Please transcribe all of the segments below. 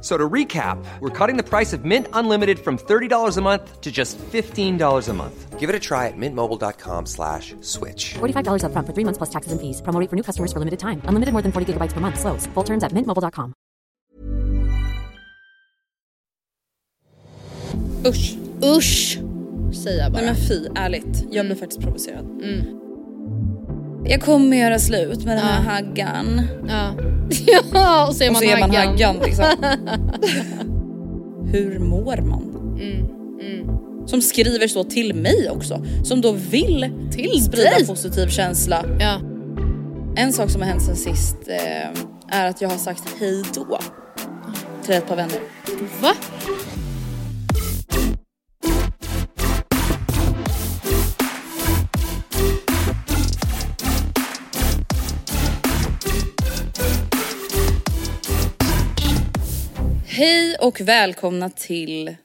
F- So to recap, we're cutting the price of Mint Unlimited from $30 a month to just $15 a month. Give it a try at mintmobile.com slash switch. $45 upfront for three months plus taxes and fees. Promo for new customers for limited time. Unlimited more than 40 gigabytes per month. Slows. Full terms at mintmobile.com. Usch. Usch, säger jag bara. Nej men fy, ärligt. Jag blir faktiskt provocerad. Mm. Jag kommer göra slut med den här haggan. Ja. ja, och så är Och man, så är man haggan. liksom. Hur mår man? Som skriver så till mig också. Som då vill Till sprida dig? positiv känsla. Ja. En sak som har hänt sen sist eh, är att jag har sagt hej då. Till ett par vänner. Va? Och välkomna till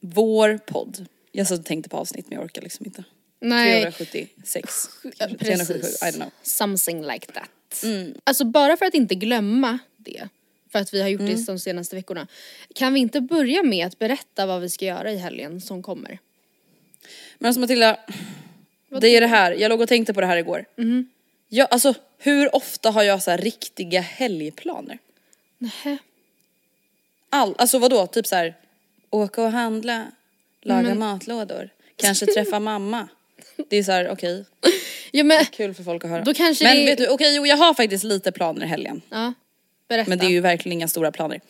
vår podd. Jag satt och tänkte på avsnitt men jag orkar liksom inte. Nej. 376. kanske. 377, I don't know. Something like that. Alltså bara för att inte glömma det, för att vi har gjort det de senaste veckorna. Kan vi inte börja med att berätta vad vi ska göra i helgen som kommer? Men alltså Matilda, det är det här, jag låg och tänkte på det här igår. Jag, alltså hur ofta har jag så riktiga helgplaner? Nähä. All, alltså vadå, typ så här åka och handla, laga matlådor, kanske träffa mamma. Det är så här, okej, Ja men, kul för folk att höra. Men det- vet du, okej jo jag har faktiskt lite planer i helgen. ja. Berätta. Men det är ju verkligen inga stora planer.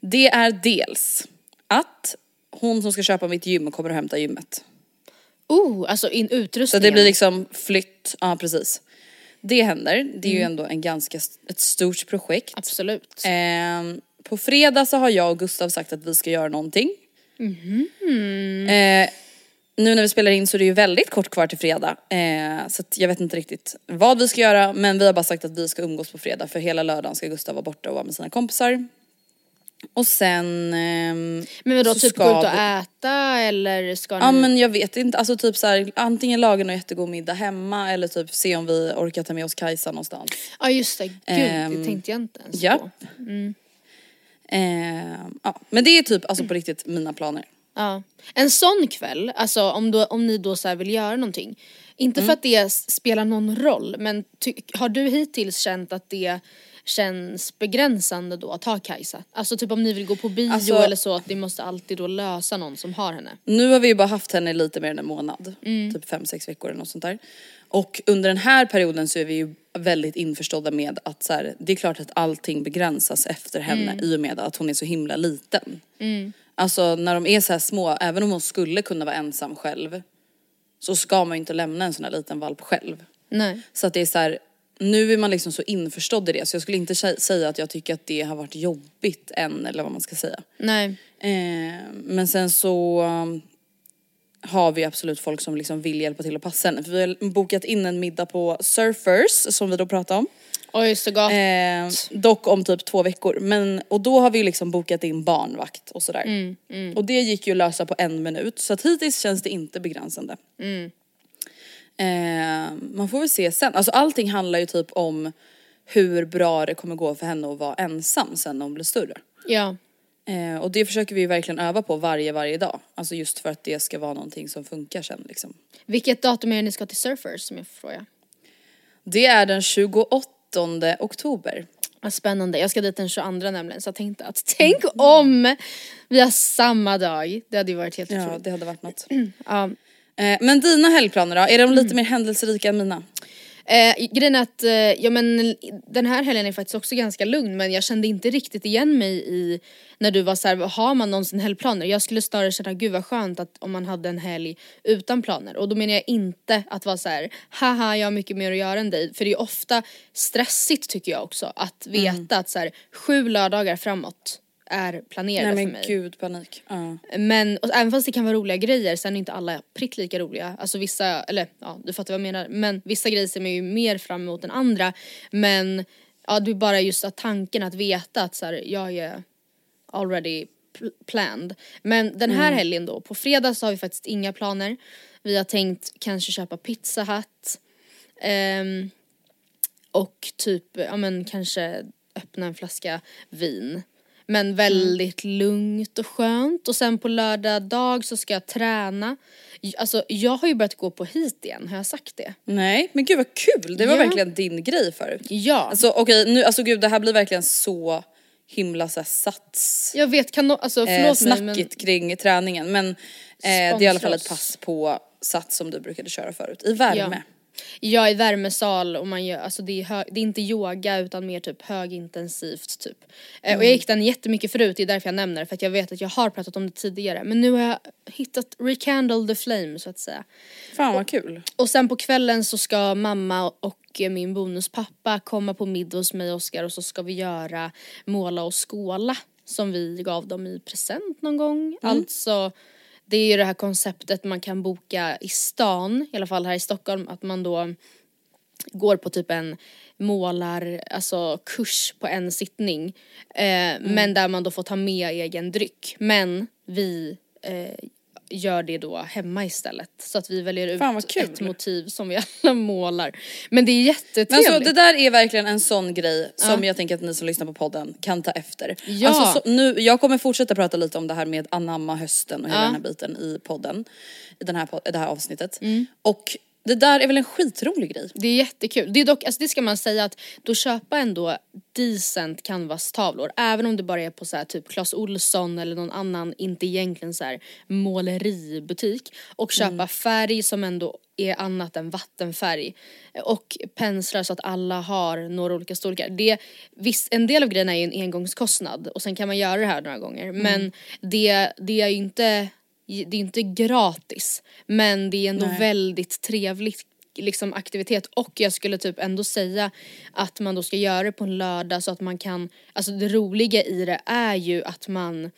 Det är dels att hon som ska köpa mitt gym kommer att hämta gymmet. Oh, alltså in Så utrustningen. det blir liksom flytt, ja precis. Det händer, det är ju Mm. ändå en ganska, ett stort projekt. Absolut. Ehm, på fredag så har jag och Gustav sagt att vi ska göra någonting. Mhm. Eh, nu när vi spelar in så är det ju väldigt kort kvar till fredag. Eh, så jag vet inte riktigt vad vi ska göra men vi har bara sagt att vi ska umgås på fredag för hela lördagen ska Gustav vara borta och vara med sina kompisar. Och sen... ehm, men vadå, typ ska gå ut och äta eller ska Ja ni... men jag vet inte, alltså typ så här, antingen laga någon jättegod middag hemma eller typ se om vi orkar ta med oss Kajsa någonstans. Ja just det, gud det Ehm, tänkte jag inte ens Ja. på. Ehm, ja. Men det är typ alltså på riktigt mina planer. Ja. En sån kväll, alltså om, då, om ni då så vill göra någonting. Inte Mm. för att det spelar någon roll men har du hittills känt att det känns begränsande då att ha Kajsa? Alltså typ om ni vill gå på bio Alltså- eller så att ni måste alltid då lösa någon som har henne. Nu har vi ju bara haft henne lite mer än en månad. Mm. Typ fem sex veckor eller något sånt där. Och under den här perioden så är vi ju väldigt införstådda med att så här, det är klart att allting begränsas efter henne Mm. i och med att hon är så himla liten. Alltså när de är så här små, även om hon skulle kunna vara ensam själv så ska man ju inte lämna en sån här liten valp själv. Nej. Så att det är så här, nu är man liksom så införstådd i det så jag skulle inte sä- säga att jag tycker att det har varit jobbigt än eller vad man ska säga. Nej. Eh, men sen så har vi absolut folk som liksom vill hjälpa till att passa henne. För vi har bokat in en middag på Surfers som vi då pratade om. Oj så gott. Eh, dock om typ två veckor. Men, och då har vi liksom bokat in barnvakt och sådär. Och det gick ju att lösa på en minut. Så att hittills känns det inte begränsande. Eh, man får väl se sen. Alltså allting handlar ju typ om hur bra det kommer gå för henne att vara ensam sen när hon blir större. Ja. Eh, och det försöker vi ju verkligen öva på varje, varje dag. Alltså just för att det ska vara någonting som funkar sen liksom. Vilket datum är det ni ska till Surfers som jag får fråga? Det är den 28 oktober. Vad spännande, jag ska dit den 22 nämligen så jag tänkte att tänk om vi har samma dag. Det hade ju varit helt Ja, otroligt. det hade varit något. Ja. Eh, men dina helgplaner då? Är de lite mer händelserika än mina? Eh, grejen är att, eh, ja men den här helgen är faktiskt också ganska lugn men jag kände inte riktigt igen mig i när du var såhär, har man någonsin helgplaner? Jag skulle snarare känna, gud vad skönt att om man hade en helg utan planer. Och då menar jag inte att vara så här, haha jag har mycket mer att göra än dig. För det är ofta stressigt tycker jag också att veta att så här, sju lördagar framåt är planerade Nej för men mig. gud, panik. Ja. Men och även fast det kan vara roliga grejer sen är inte alla prick lika roliga. Alltså vissa, eller ja du fattar vad jag menar. Men vissa grejer ser man ju mer fram emot än andra. Men ja det är bara just att tanken att veta att så här, jag är already pl- planned. Men den här helgen då, på fredag så har vi faktiskt inga planer. Vi har tänkt kanske köpa Pizza Hut. ehm, och typ, ja men kanske öppna en flaska vin. Men väldigt lugnt och skönt och sen på lördag dag så ska jag träna. Alltså jag har ju börjat gå på hit igen, har jag sagt det? Nej men gud vad kul, det var Ja. verkligen din grej förut. Ja. Alltså okej, nu, alltså gud det här blir verkligen så himla så här, sats jag vet, kan no- alltså eh, förlåt mig men kring träningen men eh, det är i alla fall ett pass på sats som du brukade köra förut, i värme. jag är i värmesal och man gör, alltså det är, hö- det är inte yoga utan mer typ högintensivt typ. Eh, Och jag gick den jättemycket förut, det är därför jag nämner det för att jag vet att jag har pratat om det tidigare men nu har jag hittat rekindle the flame så att säga. Fan vad kul. Och sen på kvällen så ska mamma och min bonuspappa komma på middag hos mig och Oskar och så ska vi göra måla och skåla som vi gav dem i present någon gång. Alltså det är ju det här konceptet man kan boka i stan, i alla fall här i Stockholm, att man då går på typ en målar, alltså kurs på en sittning. Eh, Men där man då får ta med egen dryck. Men vi eh, gör det då hemma istället. Så att vi väljer ut ett motiv som vi alla målar. Men det är jättetrevligt. Men alltså det där är verkligen en sån grej som jag tänker att ni som lyssnar på podden kan ta efter. Ja. Alltså, så, nu, jag kommer fortsätta prata lite om det här med anamma hösten och hela Ja. den här biten i podden. I den här, det här avsnittet. Mm. Och det där är väl en skitrolig grej. Det är jättekul. Det är dock, alltså det ska man säga att då köpa ändå decent canvas-tavlor, även om det bara är på så här typ Clas Ohlson eller någon annan, inte egentligen så här måleributik. Och köpa färg som ändå är annat än vattenfärg. Och penslar så att alla har några olika storlekar. Det, viss, en del av grejerna är en engångskostnad och sen kan man göra det här några gånger. Men det, det är ju inte det är inte gratis men det är ändå Nej. väldigt trevligt liksom aktivitet och jag skulle typ ändå säga att man då ska göra det på en lördag så att man kan, alltså det roliga i det är ju att man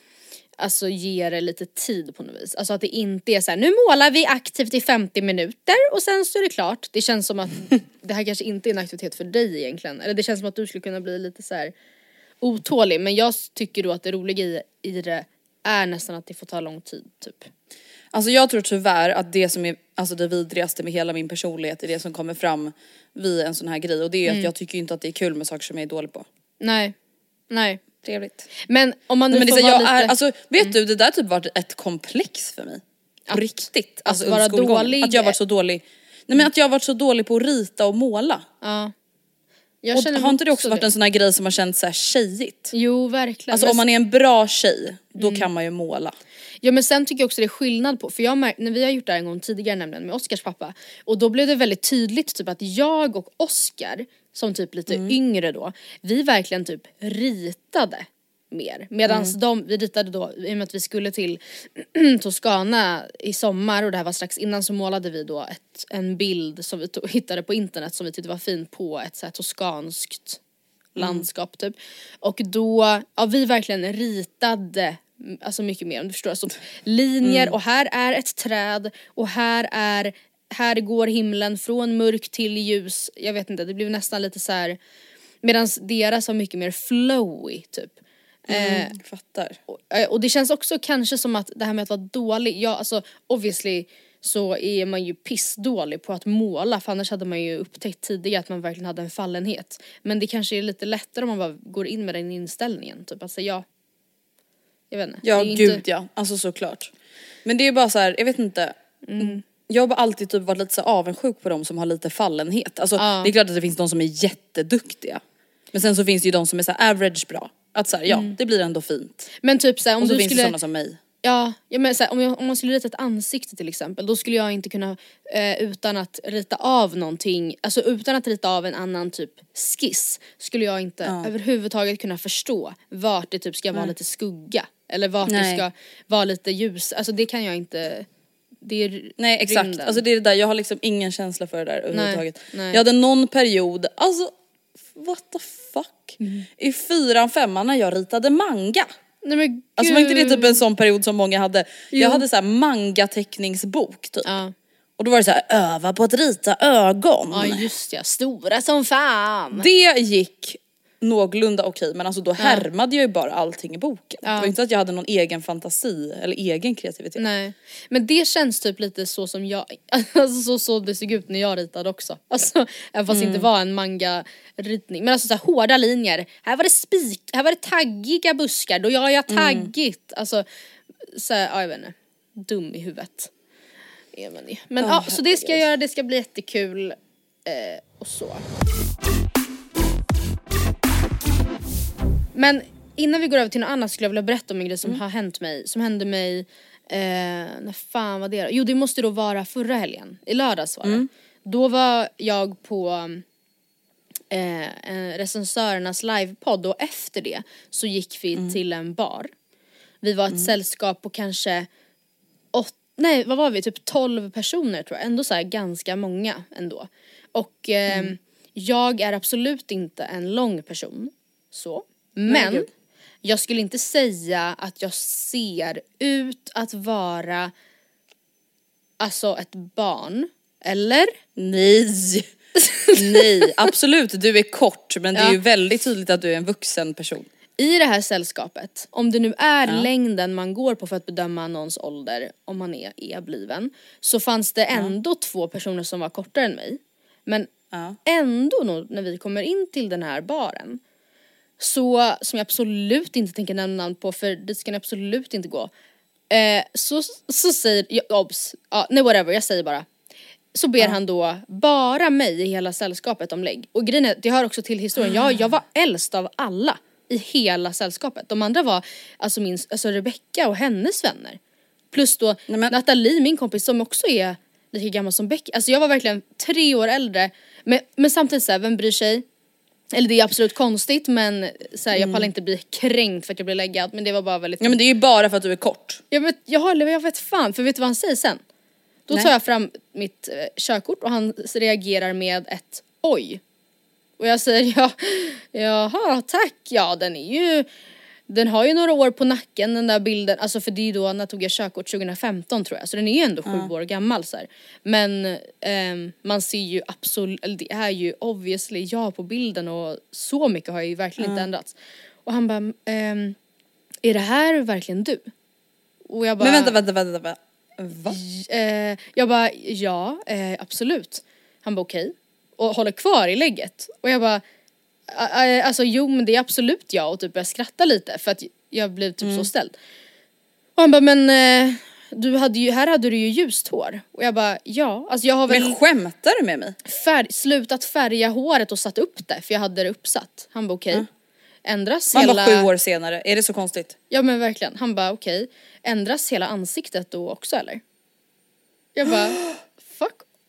alltså ger det lite tid på något vis. Alltså att det inte är så här: nu målar vi aktivt i 50 minuter och sen så är det klart. Det känns som att det här kanske inte är en aktivitet för dig egentligen. Eller det känns som att du skulle kunna bli lite så här otålig men jag tycker då att det roliga i, i det är nästan att det får ta lång tid typ. Alltså jag tror tyvärr att det som är alltså det vidrigaste med hela min personlighet är det som kommer fram vid en sån här grej och det är Mm. att jag tycker inte att det är kul med saker som jag är dålig på. Nej, nej. Trevligt. Men om man nu Men det, är får så, vara jag lite... är, alltså, vet du det där har typ varit ett komplex för mig. På Att- riktigt. Alltså att vara dålig- Att jag har varit så dålig. Nej men att jag har varit så dålig på att rita och måla. ja. Har inte det också varit det. en sån här grej som har känts så här tjejigt? Jo verkligen. Alltså Men om man är en bra tjej, då kan man ju måla. Ja men sen tycker jag också det är skillnad på, för jag märk, när vi har gjort det här en gång tidigare nämligen med Oscars pappa och då blev det väldigt tydligt typ att jag och Oscar, som typ lite yngre då, vi verkligen typ ritade mer. Medan de, vi ritade då, i och med att vi skulle till Toscana i sommar och det här var strax innan så målade vi då ett, en bild som vi tog, hittade på internet som vi tyckte var fin på ett så här toskanskt landskap typ. Och då, ja vi verkligen ritade mm, alltså mycket mer om du förstår. Alltså linjer och här är ett träd och här är, här går himlen från mörk till ljus. Jag vet inte, det blev nästan lite så här medan deras var mycket mer flowy typ. Eh, Mm, fattar. och, eh, och det känns också kanske som att det här med att vara dålig, ja alltså obviously så är man ju pissdålig på att måla för annars hade man ju upptäckt tidigare att man verkligen hade en fallenhet. Men det kanske är lite lättare om man bara går in med den inställningen, typ att säga ja. Jag vet inte. Ja gud inte- ja, alltså såklart. Men det är bara så här, jag vet inte. Mm. Jag har alltid typ varit lite så avundsjuk på de som har lite fallenhet. Alltså Ja. det är klart att det finns de som är jätteduktiga. Men sen så finns det ju de som är så average bra. Att så här, ja Mm. det blir ändå fint. Men typ såhär om Och så du finns det skulle... sådana som mig. Ja, ja men så här, om, jag, om man skulle rita ett ansikte till exempel då skulle jag inte kunna eh, utan att rita av någonting, alltså utan att rita av en annan typ skiss skulle jag inte överhuvudtaget kunna förstå vart det typ ska vara lite skugga eller vart det Nej. ska vara lite ljus, alltså det kan jag inte, det är Nej exakt, rymden. alltså det är det där, jag har liksom ingen känsla för det där överhuvudtaget. nej. Jag hade någon period, alltså what the fuck. Mm. I fyran, femman när jag ritade manga. Nej men Alltså var inte det gud. typ en sån period som många hade? Jo. Jag hade så här manga-teckningsbok typ. Ja. Och då var det så här, öva på att rita ögon. ja just ja, stora som fan. Det gick någorlunda okej men alltså då härmade jag ju bara allting i boken. Det var inte så att jag hade någon egen fantasi eller egen kreativitet. Nej, men det känns typ lite så som jag, alltså så, så det såg ut när jag ritade också. Alltså även fast det inte var en manga-ritning. Men alltså så här, hårda linjer, här var det spik, här var det taggiga buskar, då gör jag taggigt. Alltså så här, ja jag vet inte, dum i huvudet. Men ja, så det ska jag göra, det ska bli jättekul. Eh, och så. Men innan vi går över till något annat skulle jag vilja berätta om en grej som har hänt mig, som hände mig, eh, när fan var det? Jo det måste då vara förra helgen, i lördags var det. Då var jag på eh, en recensörernas livepodd och efter det så gick vi till en bar. Vi var ett sällskap på kanske åt, nej vad var vi, typ 12 personer tror jag, ändå så ganska många ändå. Och eh, jag är absolut inte en lång person, så. Men gud. jag skulle inte säga att jag ser ut att vara alltså ett barn, eller? Nej! Nej, absolut du är kort men det är Ja. ju väldigt tydligt att du är en vuxen person. I det här sällskapet, om det nu är längden man går på för att bedöma någons ålder, om man är e-bliven, så fanns det ändå två personer som var kortare än mig. Men Ja. ändå när vi kommer in till den här baren, så, som jag absolut inte tänker nämna namn på för dit ska ni absolut inte gå. Eh, så, så säger, ja, obs, ja, nej whatever, jag säger bara. Så ber han då bara mig i hela sällskapet om lägg. Och grejen är, det hör också till historien, jag, jag var äldst av alla i hela sällskapet. De andra var alltså, min, alltså Rebecca och hennes vänner. Plus då Nej, men- Nathalie, min kompis som också är lika gammal som Becky. Alltså jag var verkligen tre år äldre. Men, men samtidigt såhär, vem bryr sig? Eller det är absolut konstigt men så här, jag pallar inte bli kränkt för att jag blir läggad men det var bara väldigt Ja men det är ju bara för att du är kort. jag vet, jag, håller, jag vet fan, för vet du vad han säger sen? Då Nej. tar jag fram mitt eh, körkort och han reagerar med ett oj. Och jag säger ja, jaha tack, ja den är ju, den har ju några år på nacken den där bilden, alltså för det är ju då, när tog jag körkort 2015 tror jag, så den är ju ändå sju år gammal så här. Men ehm, man ser ju absolut, det är ju obviously jag på bilden och så mycket har ju verkligen inte ändrats. Och han bara, ehm, är det här verkligen du? Och jag bara, Men vänta, vänta, vänta, vänta. Va? Eh, jag bara, ja eh, absolut. Han bara okej. Och håller kvar i lägget. Och jag bara, "A- a- alltså jo men det är absolut jag och typ börjar skratta lite för att jag blev typ så ställd. Och han bara men eh, du hade ju, här hade du ju ljust hår. Och jag bara ja, alltså jag har väl Men skämtar du med mig? färg, slutat färga håret och satt upp det för jag hade det uppsatt. Han bara okej. Ändras Man hela... var sju år senare, är det så konstigt? Ja men verkligen. Han bara okej, ändras hela ansiktet då också eller? Jag bara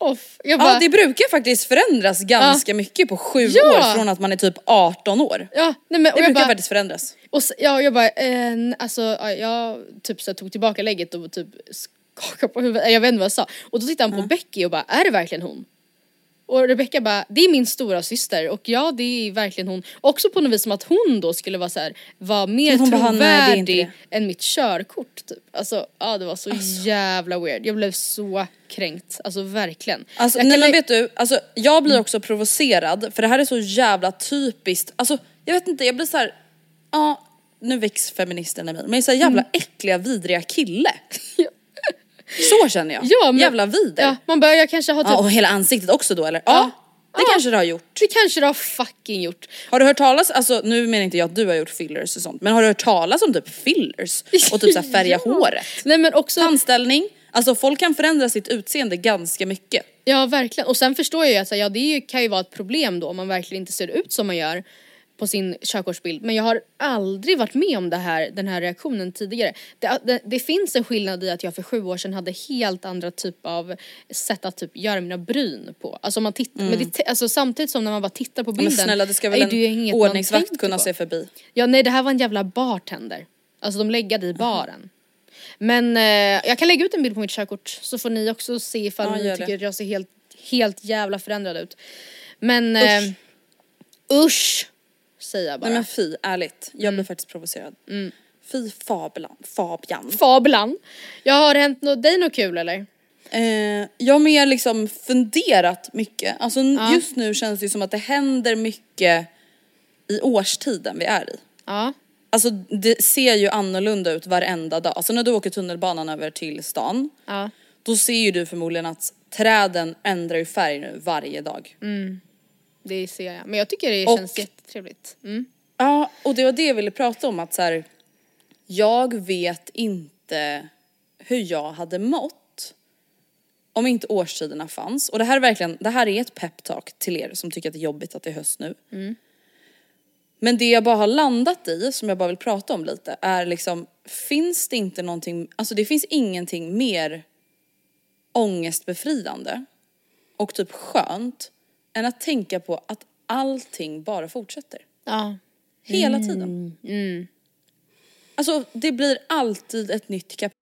off. Jag bara, Ja det brukar faktiskt förändras ganska mycket på sju Ja. år från att man är typ 18 år. ja, nej men Det brukar bara, faktiskt förändras. och ja, jag bara, eh, alltså ja, jag typ så tog tillbaka lägget och typ skakade på huvudet, jag vet inte vad jag sa. Och då tittade han på Becky och bara, är det verkligen hon? Och Rebecca bara, det är min stora syster och ja det är verkligen hon. Också på något vis som att hon då skulle vara så här, vara mer hon bara, "Nej, trovärdig det." än mitt körkort typ. Alltså ja det var så jävla weird. Jag blev så kränkt, alltså verkligen. Alltså, Jag nej men vet du, alltså, jag blir också provocerad för det här är så jävla typiskt. Alltså jag vet inte, jag blir så här. ja nu väcks feministen i mig, men jag är så här jävla äckliga vidriga kille. Så känner jag. Ja, men- jävla vidrig. Ja, man bara, jag kanske har typ Ja, och hela ansiktet också då eller? Ja. Det kanske det har gjort. Det kanske det har fucking gjort. Har du hört talas, alltså nu menar inte jag att du har gjort fillers och sånt, men har du hört talas om typ fillers och typ så här färga Ja. håret? Nej men också, Tandställning, alltså folk kan förändra sitt utseende ganska mycket. ja verkligen. Och sen förstår jag ju att ja, det kan ju vara ett problem då om man verkligen inte ser ut som man gör på sin körkortsbild. Men jag har aldrig varit med om det här, den här reaktionen tidigare. Det, det, det finns en skillnad i att jag för sju år sedan hade helt andra typ av sätt att typ göra mina bryn på. Alltså, man tittar, men det, alltså samtidigt som när man bara tittar på Men bilden. snälla det ska väl är en ordningsvakt kunna på. se förbi. Ja nej det här var en jävla bartender. Alltså de läggade i baren. Men eh, jag kan lägga ut en bild på mitt körkort så får ni också se ifall Ja, ni tycker det. att jag ser helt, helt jävla förändrad ut. Men usch, eh, usch säger jag bara. Nej men fy, ärligt. Jag blir faktiskt provocerad. Fy Fabian. Fabian. Fablan. Jag har hänt nå- dig något kul eller? Eh, jag har mer liksom funderat mycket. Alltså n- just nu känns det ju som att det händer mycket i årstiden vi är i. Ja. Alltså det ser ju annorlunda ut varenda dag. Alltså när du åker tunnelbanan över till stan, Ja. då ser ju du förmodligen att träden ändrar ju färg nu varje dag. Det ser jag. Men jag tycker det Och- känns jättetrevligt. Mm. Ja, och det var det jag ville prata om att så här, jag vet inte hur jag hade mått om inte årstiderna fanns. Och det här är verkligen, det här är ett peptalk till er som tycker att det är jobbigt att det är höst nu. Men det jag bara har landat i, som jag bara vill prata om lite, är liksom, finns det inte någonting, alltså det finns ingenting mer ångestbefriande och typ skönt än att tänka på att allting bara fortsätter. Ja. Hela tiden. Alltså det blir alltid ett nytt kapitel.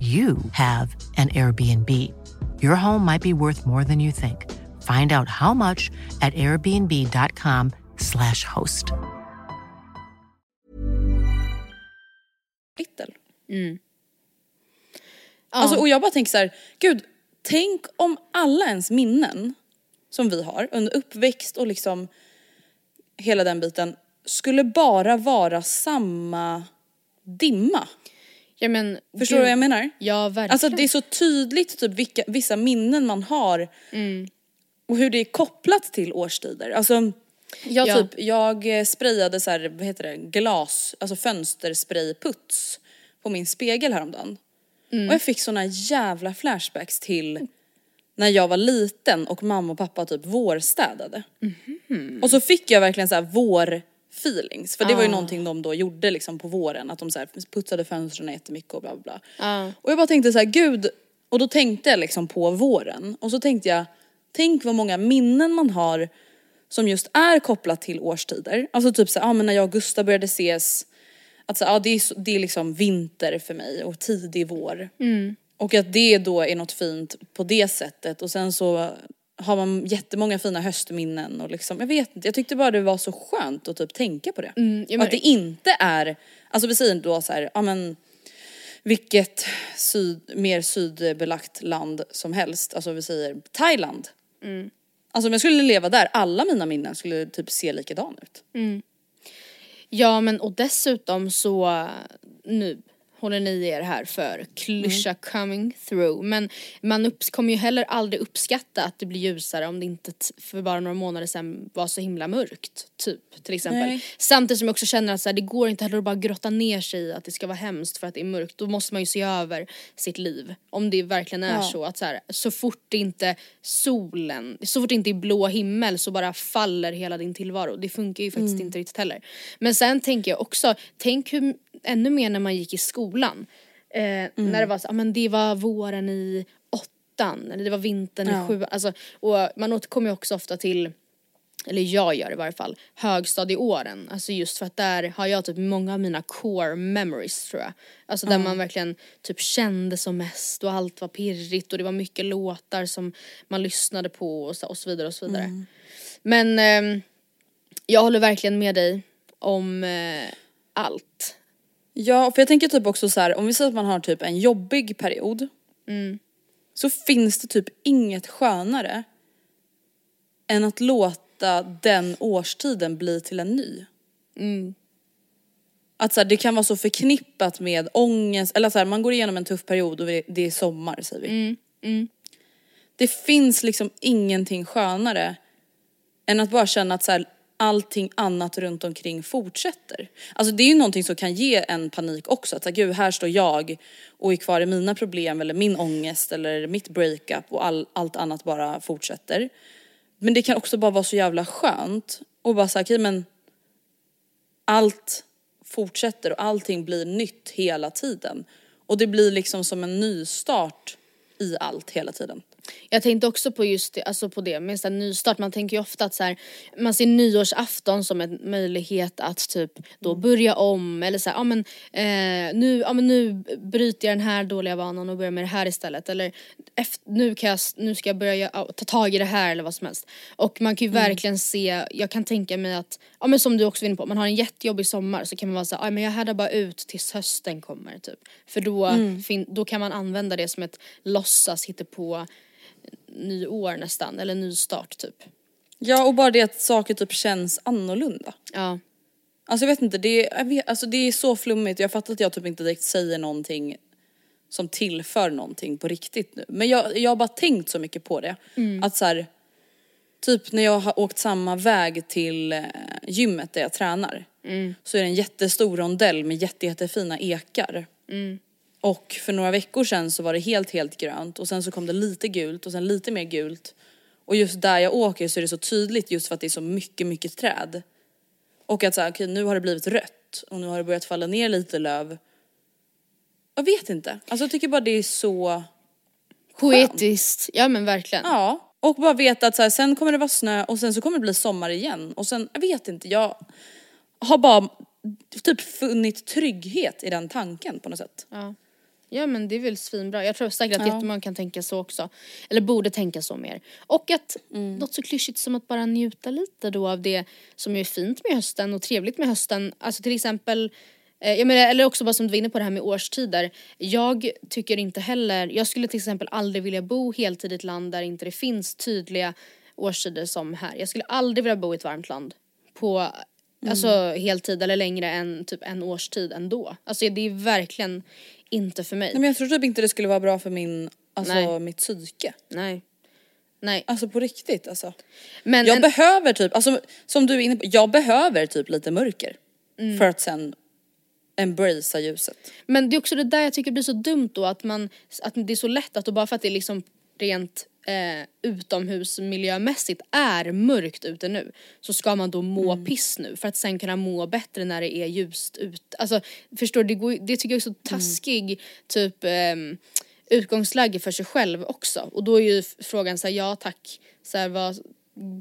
you have an Airbnb. Your home might be worth more than you think. Find out how much at airbnb.com/slash host. Alltså, och jag bara tänker så här, gud, tänk om alla ens minnen som vi har under uppväxt och liksom hela den biten skulle bara vara samma dimma. Ja, men, Förstår du vad jag menar? Ja verkligen. Alltså det är så tydligt typ vilka, vissa minnen man har och hur det är kopplat till årstider. Alltså jag, Ja. typ, jag eh, sprayade så här, vad heter det, glas, alltså fönstersprayputs på min spegel häromdagen. Och jag fick såna jävla flashbacks till när jag var liten och mamma och pappa typ vårstädade. Och så fick jag verkligen så här vår feelings. För det var ju någonting de då gjorde liksom på våren att de så här putsade fönstren jättemycket och bla bla. Bla. Och jag bara tänkte så här, gud, och då tänkte jag liksom på våren. Och så tänkte jag, tänk vad många minnen man har som just är kopplat till årstider. Alltså typ så ja men när jag och Gustav började ses, att så, ja, det, är, det är liksom vinter för mig och tidig vår. Och att det då är något fint på det sättet. Och sen så har man jättemånga fina höstminnen och liksom, jag vet inte, jag tyckte bara det var så skönt att typ tänka på det. men- och att det inte är, alltså vi säger då så här, ja men vilket syd, mer sydbelagt land som helst, alltså vi säger Thailand. Alltså om jag skulle leva där, alla mina minnen skulle typ se likadan ut. Ja men och dessutom så nu håller ni er här för klyscha Mm. coming through men man upps- kommer ju heller aldrig uppskatta att det blir ljusare om det inte för bara några månader sedan var så himla mörkt typ till exempel. Nej. Samtidigt som jag också känner att så här, det går inte heller att bara grotta ner sig i att det ska vara hemskt för att det är mörkt. Då måste man ju se över sitt liv. Om det verkligen är Ja. så att så, här, så fort inte solen, så fort det inte är blå himmel så bara faller hela din tillvaro. Det funkar ju faktiskt inte riktigt heller. Men sen tänker jag också, tänk hur, ännu mer när man gick i skolan. Eh, När det var så, men det var våren i åttan eller det var vintern Ja. i sjuan. Alltså, och man återkommer ju också ofta till eller jag gör i varje fall, högstadieåren. Alltså just för att där har jag typ många av mina core memories tror jag. Alltså där man verkligen typ kände som mest och allt var pirrigt och det var mycket låtar som man lyssnade på och så, och så vidare och så vidare. Men ehm, jag håller verkligen med dig om eh, allt. Ja, för jag tänker typ också så här, om vi säger att man har typ en jobbig period. Så finns det typ inget skönare än att låta den årstiden bli till en ny. Att så här, det kan vara så förknippat med ångest, eller så här, man går igenom en tuff period och det är sommar säger vi. Det finns liksom ingenting skönare än att bara känna att så här, allting annat runt omkring fortsätter. Alltså det är ju någonting som kan ge en panik också. Att gud här står jag och är kvar i mina problem eller min ångest eller mitt breakup och all, allt annat bara fortsätter. Men det kan också bara vara så jävla skönt och bara säga okej men allt fortsätter och allting blir nytt hela tiden. Och det blir liksom som en nystart i allt hela tiden. Jag tänkte också på just det, alltså på det med en nystart. Man tänker ju ofta att så här, man ser nyårsafton som en möjlighet att typ då börja om eller så här, ja men, eh, nu, ja men nu bryter jag den här dåliga vanan och börjar med det här istället. Eller efter, nu, kan jag, nu ska jag börja ta tag i det här eller vad som helst. Och man kan ju verkligen se, jag kan tänka mig att, ja men som du också var inne på, man har en jättejobbig sommar så kan man vara så här, ja men jag härdar bara ut tills hösten kommer typ. För då, fin, då kan man använda det som ett låtsas på nyår nästan, eller nystart typ. Ja och bara det att saker typ känns annorlunda. Ja. Alltså jag vet inte, det är, vet, alltså det är så flummigt. Jag fattar att jag typ inte direkt säger någonting som tillför någonting på riktigt nu. Men jag, jag har bara tänkt så mycket på det. Att så här, typ när jag har åkt samma väg till eh, gymmet där jag tränar. Så är det en jättestor rondell med jätte, jättefina ekar. Och för några veckor sedan så var det helt, helt grönt och sen så kom det lite gult och sen lite mer gult. Och just där jag åker så är det så tydligt just för att det är så mycket, mycket träd. Och att såhär, okej nu har det blivit rött och nu har det börjat falla ner lite löv. Jag vet inte, alltså jag tycker bara det är så, Poetiskt, ja men verkligen. ja. Och bara veta att så här, sen kommer det vara snö och sen så kommer det bli sommar igen. Och sen, jag vet inte, jag har bara typ funnit trygghet i den tanken på något sätt. Ja. Ja men det är väl svinbra. Jag tror säkert att jättemånga kan tänka så också. Eller borde tänka så mer. Och att något så klyschigt som att bara njuta lite då av det som är fint med hösten och trevligt med hösten. Alltså till exempel eh, jag menar, eller också bara som du var inne på det här med årstider. Jag tycker inte heller, jag skulle till exempel aldrig vilja bo heltid i ett land där inte det finns tydliga årstider som här. Jag skulle aldrig vilja bo i ett varmt land på Alltså heltid eller längre än typ en årstid ändå. Alltså det är verkligen inte för mig. Nej, men jag tror typ inte det skulle vara bra för min, alltså Nej. mitt psyke. Nej. Nej. Alltså på riktigt alltså. Men Jag en, behöver typ, alltså som du är inne på, jag behöver typ lite mörker. Mm. För att sen embracea ljuset. men det är också det där jag tycker blir så dumt då att man, att det är så lätt att då bara för att det är liksom rent eh, utomhusmiljömässigt är mörkt ute nu så ska man då må piss nu för att sen kunna må bättre när det är ljust ute. Alltså förstår du, det, går, det tycker jag är så taskig typ ehm, utgångsläge för sig själv också och då är ju frågan så här, ja tack, så här, vad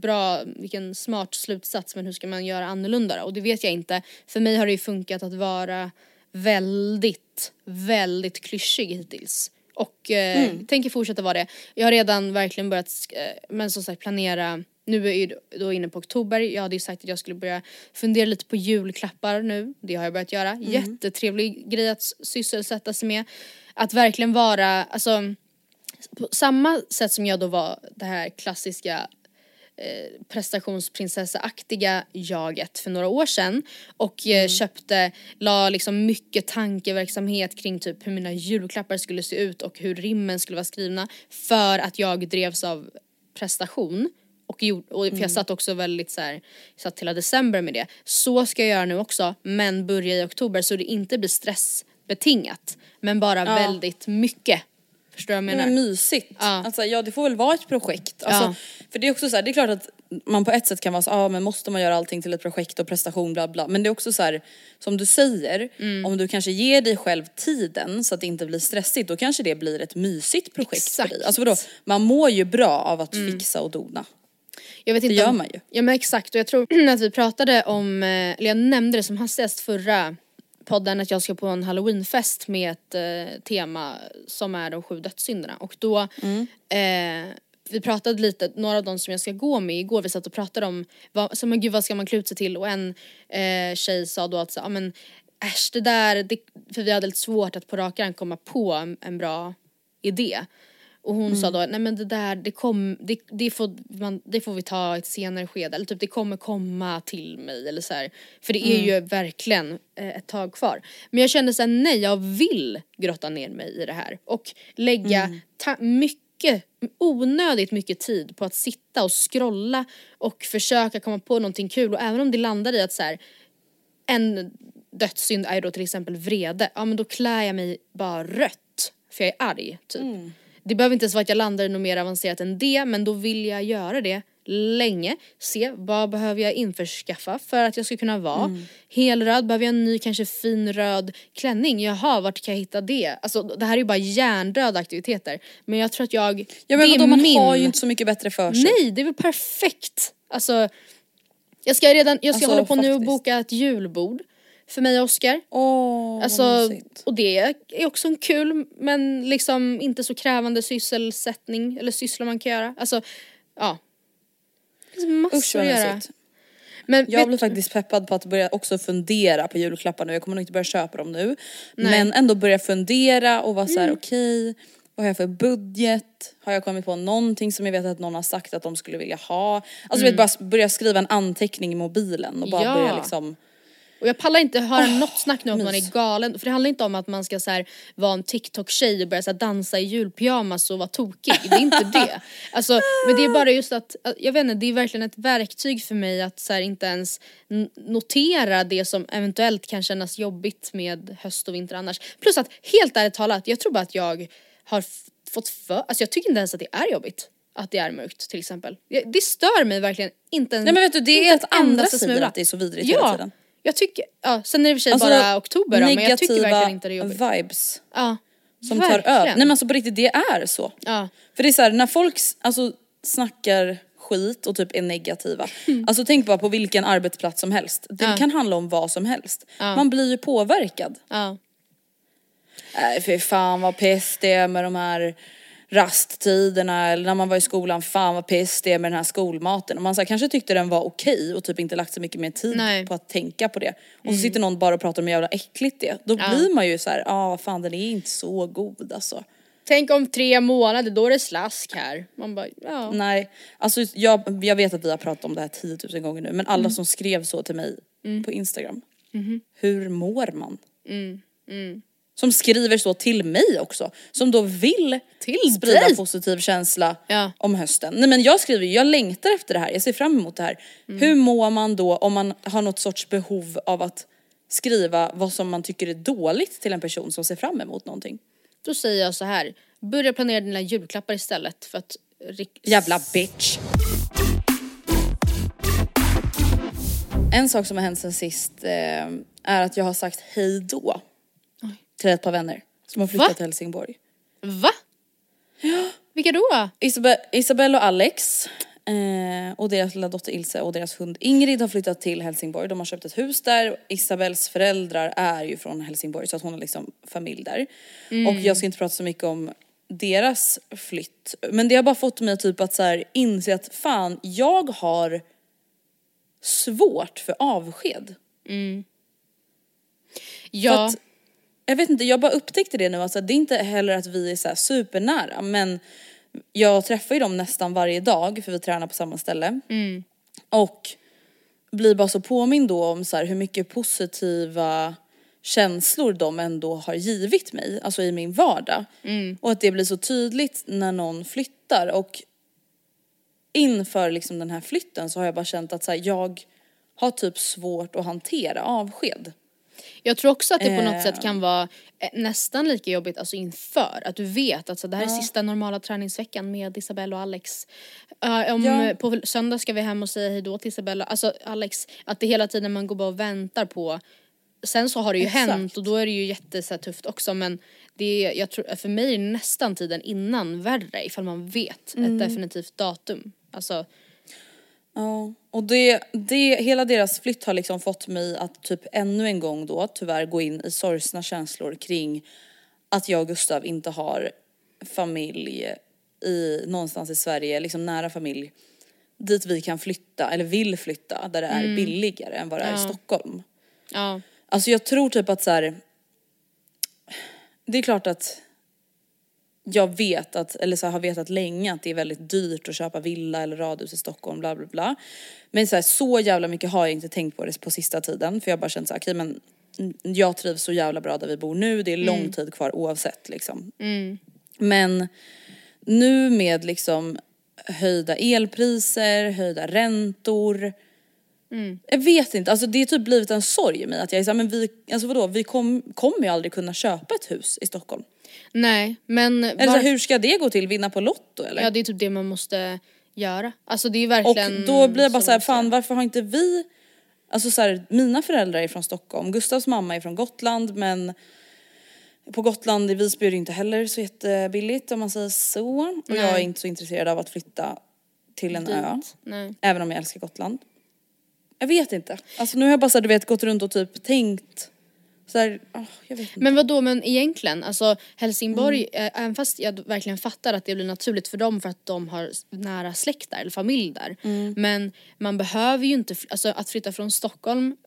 bra, vilken smart slutsats men hur ska man göra annorlunda då? Och det vet jag inte. För mig har det ju funkat att vara väldigt, väldigt klyschig hittills. Och eh, tänker fortsätta vara det. Jag har redan verkligen börjat, eh, men som sagt planera nu är ju då inne på oktober, jag hade ju sagt att jag skulle börja fundera lite på julklappar nu, det har jag börjat göra. Mm. Jättetrevlig grej att sysselsätta sig med. Att verkligen vara, alltså på samma sätt som jag då var det här klassiska eh, prestationsprinsessa-aktiga jaget för några år sedan och eh, köpte, la liksom mycket tankeverksamhet kring typ hur mina julklappar skulle se ut och hur rimmen skulle vara skrivna för att jag drevs av prestation. Och, gjorde, och för jag satt också väldigt så här, satt hela december med det. Så ska jag göra nu också men börja i oktober så det inte blir stressbetingat. Men bara väldigt mycket. Förstår du vad jag Ja, menar? men mysigt. Ja. Alltså, ja det får väl vara ett projekt. Alltså, Ja. För det är också så här, det är klart att man på ett sätt kan vara så, ah, men måste man göra allting till ett projekt och prestation bla bla. Men det är också så här, som du säger, Mm. om du kanske ger dig själv tiden så att det inte blir stressigt, då kanske det blir ett mysigt projekt Exakt. för dig. Alltså vadå, man mår ju bra av att fixa och dona. Jag vet inte Det gör om, man ju. Ja men exakt och jag tror att vi pratade om, eh, eller jag nämnde det som hastigast förra podden att jag ska på en halloweenfest med ett eh, tema som är de sju dödssynderna och då Mm. eh, vi pratade lite, några av de som jag ska gå med igår, vi satt och pratade om vad, så, men gud vad ska man klä ut sig till och en eh, tjej sa då att så, men äsch det där, det, för vi hade lite svårt att på rak komma på en, en bra idé. Och hon sa då, nej men det där, det, kom, det, det, får, man, det får vi ta i ett senare skede. Eller typ det kommer komma till mig eller så här. För det är ju verkligen eh, ett tag kvar. Men jag kände såhär, nej jag vill grotta ner mig i det här. Och lägga ta- mycket, onödigt mycket tid på att sitta och scrolla och försöka komma på någonting kul. Och även om det landar i att så här, en dödssynd är då till exempel vrede, ja men då klär jag mig bara rött för jag är arg typ. Det behöver inte ens vara att jag landar i något mer avancerat än det men då vill jag göra det länge, se vad behöver jag införskaffa för att jag ska kunna vara helröd, behöver jag en ny kanske fin röd klänning, jaha vart kan jag hitta det? Alltså det här är ju bara hjärndöda aktiviteter men jag tror att jag, Ja men det är vadå, man min har ju inte så mycket bättre för sig. Nej, det är väl perfekt. Alltså, jag ska redan, jag ska Alltså, hålla på nu och faktiskt. boka ett julbord för mig och Oscar. Åh, Alltså, och det är också en kul men liksom inte så krävande sysselsättning eller syssla man kan göra. Alltså, ja. Det finns massor Usch att göra. mysigt. Men Jag vet, blir faktiskt peppad på att börja också fundera på julklappar nu. Jag kommer nog inte börja köpa dem nu. Nej. Mm. Men ändå börja fundera och vara så här: okej, vad har jag för budget? Har jag kommit på någonting som jag vet att någon har sagt att de skulle vilja ha? Alltså du vet bara börja skriva en anteckning i mobilen och bara Ja. börja liksom Och jag pallar inte höra något snack nu om att man är galen. För det handlar inte om att man ska så här, vara en TikTok-tjej och börja så här, dansa i julpyjamas och vara tokig. Det är inte det. Alltså, men det är bara just att, jag vet inte, det är verkligen ett verktyg för mig att så här, inte ens notera det som eventuellt kan kännas jobbigt med höst och vinter annars. Plus att helt ärligt talat, jag tror bara att jag har fått för, alltså jag tycker inte ens att det är jobbigt. Att det är mörkt till exempel. Det stör mig verkligen inte en Nej men vet du det är ett andra smula. att det är så vidrigt hela Ja, tiden. Jag tycker, ja sen är det i och för sig Alltså, bara oktober då, men jag tycker verkligen inte det är jobbigt. vibes Ja, som tar verkligen. över. Nej men alltså på riktigt det är så. Ja. För det är så här, när folk alltså, snackar skit och typ är negativa. Alltså tänk bara på vilken arbetsplats som helst. Det Mm. Ja. kan handla om vad som helst. Ja. Man blir ju påverkad. Ja. Nej för fan vad piss det är med de här rasttiderna eller när man var i skolan, fan vad piss det är med den här skolmaten. Och man så här, kanske tyckte den var okej och typ inte lagt så mycket mer tid Nej. Mm. på att tänka på det. Och så sitter någon bara och pratar om hur jävla äckligt det. Då Ja. blir man ju så här, ja ah, fan den är inte så god alltså. Tänk om tre månader, då är det slask här. Man bara, ja. Nej, alltså jag, jag vet att vi har pratat om det här 10 000 gånger nu men alla Mm. som skrev så till mig på Instagram. Hur mår man? Som skriver så till mig också. Som då vill Till sprida dig? positiv känsla Ja. om hösten. Nej men jag skriver jag längtar efter det här, jag ser fram emot det här. Mm. Hur mår man då om man har något sorts behov av att skriva vad som man tycker är dåligt till en person som ser fram emot någonting? Då säger jag så här, börja planera dina julklappar istället för att Jävla bitch. En sak som har hänt sen sist eh, är att jag har sagt hej då till ett par vänner som har flyttat Va? till Helsingborg. Va? Vilka då? Isabel, Isabel och Alex eh, och deras lilla dotter Ilse och deras hund Ingrid har flyttat till Helsingborg. De har köpt ett hus där. Isabels föräldrar är ju från Helsingborg så att hon har liksom familj där. Och jag ska inte prata så mycket om deras flytt. Men det har bara fått mig typ att så här inse att fan, jag har svårt för avsked. Ja, För att, jag vet inte, jag bara upptäckte det nu alltså, det är inte heller att vi är så supernära men jag träffar ju dem nästan varje dag för vi tränar på samma ställe. Och blir bara så påmind då om så här, hur mycket positiva känslor de ändå har givit mig, alltså i min vardag. Och att det blir så tydligt när någon flyttar och inför liksom den här flytten så har jag bara känt att så här, jag har typ svårt att hantera avsked. Jag tror också att det på något Eh. sätt kan vara eh, nästan lika jobbigt alltså inför. Att du vet att så, det här är sista normala träningsveckan med Isabelle och Alex. Uh, om, Ja. På söndag ska vi hem och säga hejdå till Isabelle. Alltså Alex, att det hela tiden man går bara och väntar på. Sen så har det ju Exakt. hänt och då är det ju jätte så här, tufft också men det är, jag tror, för mig är nästan tiden innan värre ifall man vet Mm. ett definitivt datum. Alltså, Ja, och det, det, hela deras flytt har liksom fått mig att typ ännu en gång då tyvärr gå in i sorgsna känslor kring att jag och Gustav inte har familj i, någonstans i Sverige, liksom nära familj dit vi kan flytta eller vill flytta där det är billigare än vad det är i Stockholm. ja. Alltså jag tror typ att så här. Det är klart att jag vet att, eller så här, har vetat länge att det är väldigt dyrt att köpa villa eller radhus i Stockholm, bla bla bla. Men så, här, så jävla mycket har jag inte tänkt på det på sista tiden för jag har bara känt så här, okej men jag trivs så jävla bra där vi bor nu, det är lång tid kvar oavsett liksom. Men nu med liksom höjda elpriser, höjda räntor. Jag vet inte, alltså det är typ blivit en sorg i mig att jag är såhär, men vi, alltså vadå, vi kom, kommer ju aldrig kunna köpa ett hus i Stockholm. Nej men Eller så, var- hur ska det gå till, vinna på Lotto eller? Ja det är typ det man måste göra. Alltså det är och verkligen då blir jag bara så såhär, fan varför har inte vi, alltså så här, mina föräldrar är från Stockholm, Gustavs mamma är från Gotland men på Gotland i Visby är det inte heller så jättebilligt om man säger så. Och jag är inte så intresserad av att flytta till en ö. Dit. Nej. Även om jag älskar Gotland. Jag vet inte. Alltså nu har jag bara så här, du vet gått runt och typ tänkt så här, ah, jag vet inte. Men vad då men egentligen, alltså Helsingborg, Mm. eh, även fast jag verkligen fattar att det blir naturligt för dem för att de har nära släkt där, eller familj där. Mm. Men man behöver ju inte, alltså att flytta från Stockholm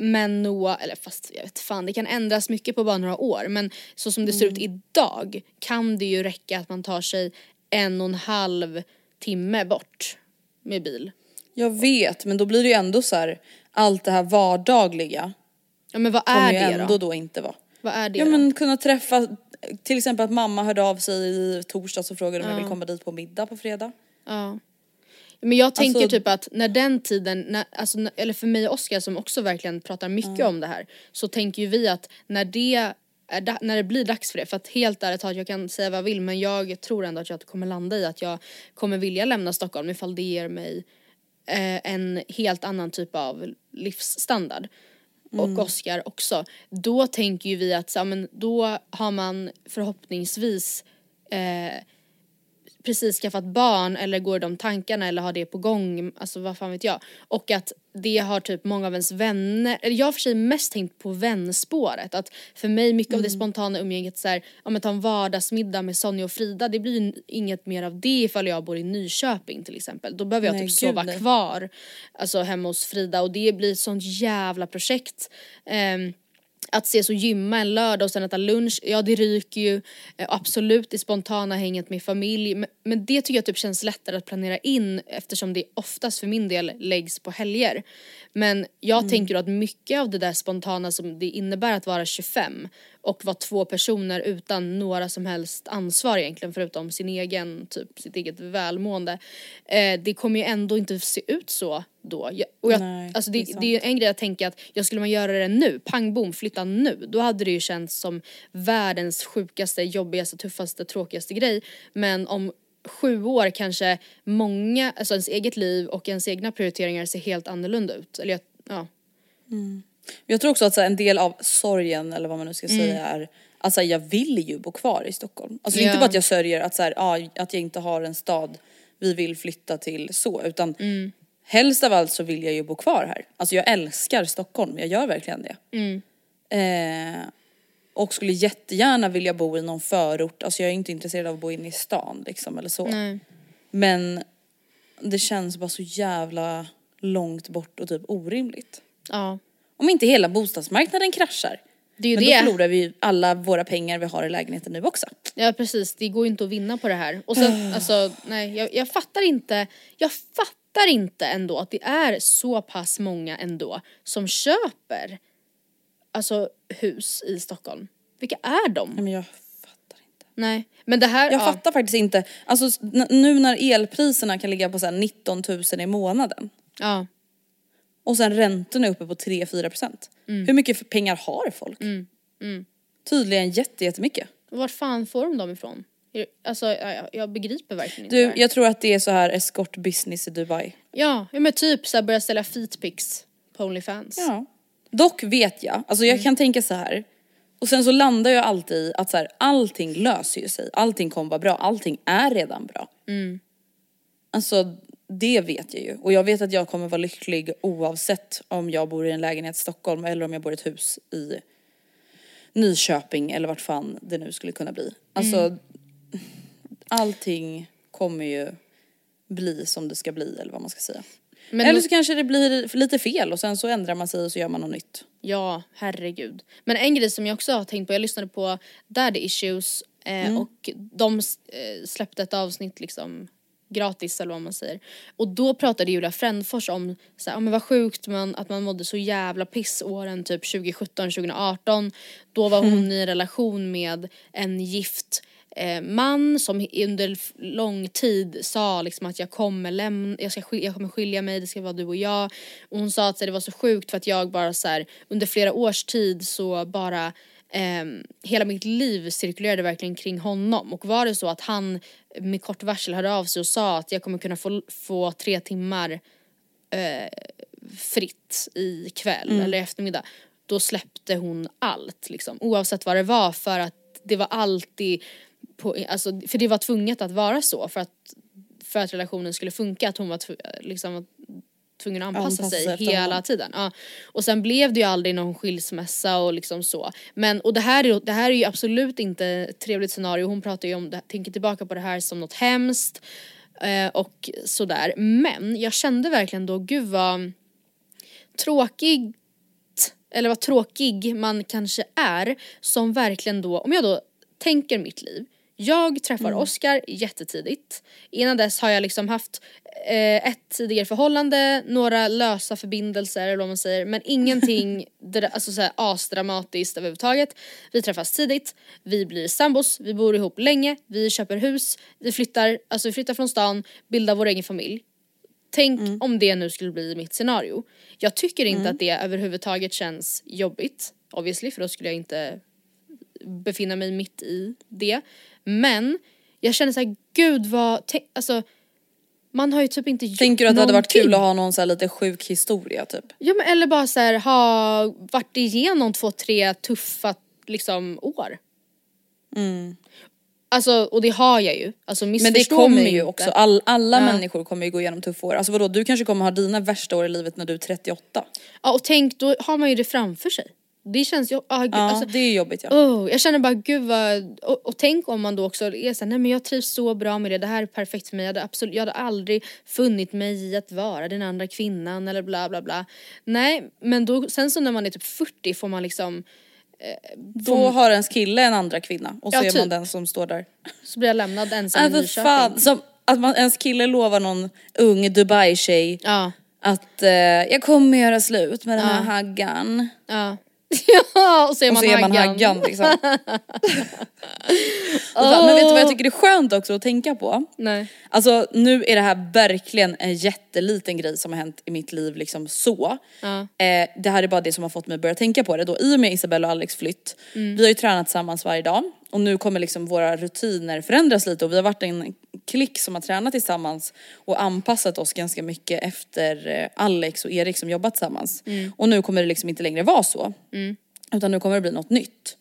men Noah, eller fast jag vet fan det kan ändras mycket på bara några år men så som det ser Mm. ut idag kan det ju räcka att man tar sig en och en halv timme bort med bil. Jag vet men då blir det ju ändå så här, allt det här vardagliga Ja men vad är det ändå då? då inte vara. Vad är det Ja då? men kunna träffa, till exempel att mamma hörde av sig i torsdags och frågade om jag vill komma dit på middag på fredag. Ja. Men jag tänker Alltså- typ att när den tiden, när, alltså, eller för mig och Oskar som också verkligen pratar mycket om det här, så tänker ju vi att när det är da- när det blir dags för det, för att helt ärligt talat jag kan säga vad jag vill men jag tror ändå att jag kommer landa i att jag kommer vilja lämna Stockholm ifall det ger mig eh, en helt annan typ av livsstandard. Och Oskar också. Då tänker ju vi att så, men då har man förhoppningsvis eh, precis skaffat barn eller går de tankarna eller har det på gång, alltså vad fan vet jag. Och att det har typ många av ens vänner, eller jag har för sig mest tänkt på vänspåret. Att för mig mycket av det spontana umgänget så här, om att ta en vardagsmiddag med Sonja och Frida, det blir ju inget mer av det ifall jag bor i Nyköping till exempel. Då behöver jag Nej, typ gud, sova kvar, alltså hemma hos Frida och det blir ett sånt jävla projekt. Ehm, att ses och gymma en lördag och sen äta lunch, ja det ryker ju. Eh, Absolut det spontana hänget med familj. Men, det tycker jag typ känns lättare att planera in eftersom det oftast för min del läggs på helger. Men jag tänker att mycket av det där spontana som det innebär att vara 25 och vara två personer utan några som helst ansvar egentligen förutom sin egen, typ sitt eget välmående. Eh, det kommer ju ändå inte se ut så då. Jag, och jag, Nej, alltså det det, är en grej att tänka att jag skulle man göra det nu, pang bom, flytta nu. Då hade det ju känts som världens sjukaste, jobbigaste, tuffaste, tråkigaste grej. Men om sju år kanske många, alltså ens eget liv och ens egna prioriteringar ser helt annorlunda ut. Eller jag, ja. Jag tror också att så här, en del av sorgen eller vad man nu ska säga är Alltså jag vill ju bo kvar i Stockholm. Alltså inte Ja. bara att jag sörjer att, så här, ja, att jag inte har en stad vi vill flytta till så utan helst av allt så vill jag ju bo kvar här. Alltså jag älskar Stockholm, jag gör verkligen det. Eh, Och skulle jättegärna vilja bo i någon förort, alltså jag är inte intresserad av att bo inne i stan liksom eller så. Nej. Men det känns bara så jävla långt bort och typ orimligt. Ja. Om inte hela bostadsmarknaden kraschar. Det är ju Men det. då förlorar vi ju alla våra pengar vi har i lägenheten nu också. Ja precis, det går ju inte att vinna på det här. Och sen alltså, nej jag, jag fattar inte, jag fattar inte ändå att det är så pass många ändå som köper alltså hus i Stockholm. Vilka är de? Nej men jag fattar inte. Nej, men det här, Jag ja, fattar faktiskt inte, alltså nu när elpriserna kan ligga på så här 19 000 i månaden ja, och sen räntorna är uppe på 3-4 procent. Mm. Hur mycket pengar har folk? Tydligen jätte, jättemycket. var fan får de dem ifrån? Alltså ja, jag, jag begriper verkligen inte Du, jag tror att det är så här eskortbusiness i Dubai. Ja, ja men typ såhär börja ställa feetpics på Onlyfans. Ja. Dock vet jag, alltså Mm. jag kan tänka så här. Och sen så landar jag alltid i att så här, allting löser ju sig, allting kommer vara bra, allting är redan bra. Mm. Alltså det vet jag ju. Och jag vet att jag kommer vara lycklig oavsett om jag bor i en lägenhet i Stockholm eller om jag bor i ett hus i Nyköping eller vart fan det nu skulle kunna bli. Alltså Mm. allting kommer ju bli som det ska bli eller vad man ska säga. Men eller då- så kanske det blir lite fel och sen så ändrar man sig och så gör man något nytt. Ja, herregud. Men en grej som jag också har tänkt på, jag lyssnade på Daddy Issues eh, och de eh, släppte ett avsnitt liksom gratis eller vad man säger. Och då pratade Julia Frändfors om så här, ja, men vad sjukt man, att man mådde så jävla piss åren typ 2017, 2018. Då var hon i en relation med en gift eh, man som under lång tid sa liksom att jag kommer lämna, jag, ska jag kommer skilja mig, det ska vara du och jag. Och hon sa att här, det var så sjukt för att jag bara så här, under flera års tid så bara ehm, hela mitt liv cirkulerade verkligen kring honom. Och var det så att han med kort varsel hörde av sig och sa att jag kommer kunna få, få tre timmar eh, fritt i kväll eller eftermiddag då släppte hon allt liksom. Oavsett vad det var för att det var alltid på, alltså, för det var tvunget att vara så för att för att relationen skulle funka att hon var liksom var tvungen att anpassa, Anpassa sig hela tiden. Ja. Och sen blev det ju aldrig någon skilsmässa och liksom så. Men och det här är, det här är ju absolut inte ett trevligt scenario. Hon pratar ju om det, tänker tillbaka på det här som något hemskt eh, och sådär. Men jag kände verkligen då, gud vad tråkigt eller vad tråkig man kanske är som verkligen då, om jag då tänker mitt liv. Jag träffar Oscar jättetidigt. Innan dess har jag liksom haft eh, ett tidigare förhållande, några lösa förbindelser eller vad man säger men ingenting alltså så här, asdramatiskt överhuvudtaget. Vi träffas tidigt, vi blir sambos, vi bor ihop länge, vi köper hus, vi flyttar, alltså vi flyttar från stan, bildar vår egen familj. Tänk om det nu skulle bli mitt scenario. Jag tycker inte att det överhuvudtaget känns jobbigt, obviously, för då skulle jag inte befinna mig mitt i det. Men jag känner såhär, gud vad, alltså man har ju typ inte gjort Tänker du att det hade varit kul att ha någon så här lite sjuk historia typ? Ja men eller bara så här, ha varit igenom två, tre tuffa liksom år. Alltså och det har jag ju. Alltså Men det kommer ju också, All, alla Ja. människor kommer ju gå igenom tuffa år. Alltså vadå, du kanske kommer ha dina värsta år i livet när du är 38. Ja och tänk, då har man ju det framför sig. Det känns ju, ah, gud, Ja, alltså, det är jobbigt ja. Oh, jag känner bara gud vad, och, och tänk om man då också är såhär, nej men jag trivs så bra med det, det här är perfekt för mig, jag hade, absolut, jag hade aldrig funnit mig i att vara den andra kvinnan eller bla bla bla. Nej men då, sen så när man är typ 40 får man liksom, Då har ens kille en andra kvinna och så Ja, är man typ. den som står där. så blir jag lämnad ensam Nej i Nyköping. fan, som att man, ens kille lovar någon ung Dubai-tjej Ja, att eh, jag kommer göra slut med den här haggan. ja. ja och så är Och man så är man haggan. haggan liksom. Fan, Men vet du vad jag tycker är skönt också att tänka på? Nej. Alltså nu är det här verkligen en jätteliten grej som har hänt i mitt liv liksom så. Ja. Eh, det här är bara det som har fått mig att börja tänka på det då. I och med Isabella och Alex flytt, Mm. vi har ju tränat tillsammans varje dag och nu kommer liksom våra rutiner förändras lite och vi har varit en klick som har tränat tillsammans och anpassat oss ganska mycket efter eh, Alex och Erik som jobbat tillsammans. Mm. Och nu kommer det liksom inte längre vara så. Utan nu kommer det bli något nytt.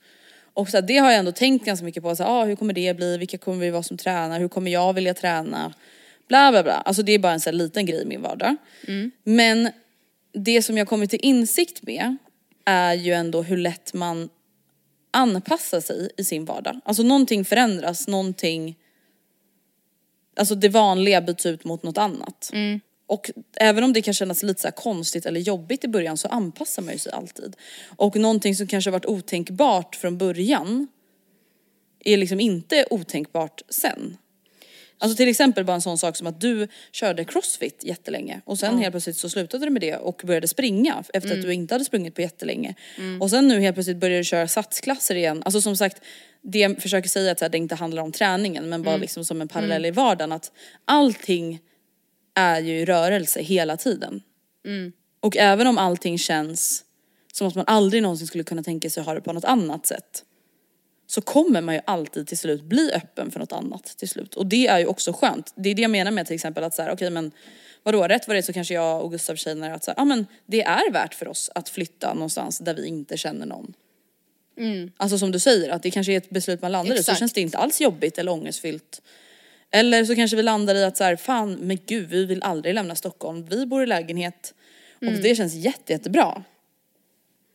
Och så här, det har jag ändå tänkt ganska mycket på. Så här, ah, hur kommer det bli? Vilka kommer vi vara som tränar? Hur kommer jag vilja träna? Bla bla bla. Alltså det är bara en så här liten grej i min vardag. Men det som jag kommit till insikt med är ju ändå hur lätt man anpassa sig i sin vardag. Alltså någonting förändras, någonting, alltså det vanliga byts ut mot något annat. Och även om det kan kännas lite så konstigt eller jobbigt i början så anpassar man ju sig alltid. Och någonting som kanske varit otänkbart från början är liksom inte otänkbart sen. Alltså till exempel bara en sån sak som att du körde crossfit jättelänge och sen helt plötsligt så slutade du med det och började springa efter att du inte hade sprungit på jättelänge. Och sen nu helt plötsligt börjar du köra satsklasser igen. Alltså som sagt, det jag försöker säga är att det inte handlar om träningen men bara liksom som en parallell i vardagen att allting är ju i rörelse hela tiden. Och även om allting känns som att man aldrig någonsin skulle kunna tänka sig ha det på något annat sätt så kommer man ju alltid till slut bli öppen för något annat till slut. Och det är ju också skönt. Det är det jag menar med till exempel att så här, okej men vadå rätt vad det är så kanske jag och Gustav känner att så här, ja men det är värt för oss att flytta någonstans där vi inte känner någon. Alltså som du säger att det kanske är ett beslut man landar i så Exakt. känns det inte alls jobbigt eller ångestfyllt. Eller så kanske vi landar i att så här, fan men gud vi vill aldrig lämna Stockholm, vi bor i lägenhet och det känns jätte, jättebra.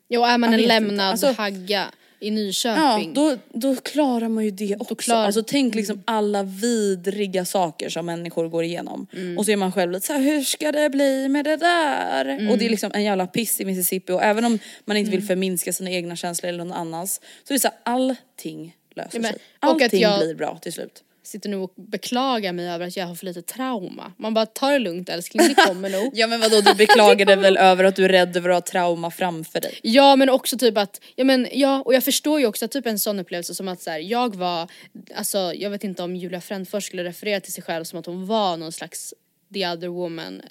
Jo, är man Jag en vet inte. lämnad Alltså- hagga i Ja, Nyköping. då, då klarar man ju det också. klarar- Alltså tänk liksom alla vidriga saker som människor går igenom. Mm. Och så är man själv lite såhär, hur ska det bli med det där? Mm. Och det är liksom en jävla piss i Mississippi och även om man inte vill förminska sina egna känslor eller någon annans så är det såhär, allting löser Ja, sig. Allting jag- blir bra till slut. Sitter nu och beklagar mig över att jag har för lite trauma. Man bara, ta det lugnt älskling, det kommer nog. Ja men vadå du beklagar dig väl över att du är rädd över att ha trauma framför dig? Ja men också typ att, ja men ja och jag förstår ju också att typ en sån upplevelse som att så här, jag var, alltså jag vet inte om Julia Frändfors skulle referera till sig själv som att hon var någon slags the other woman.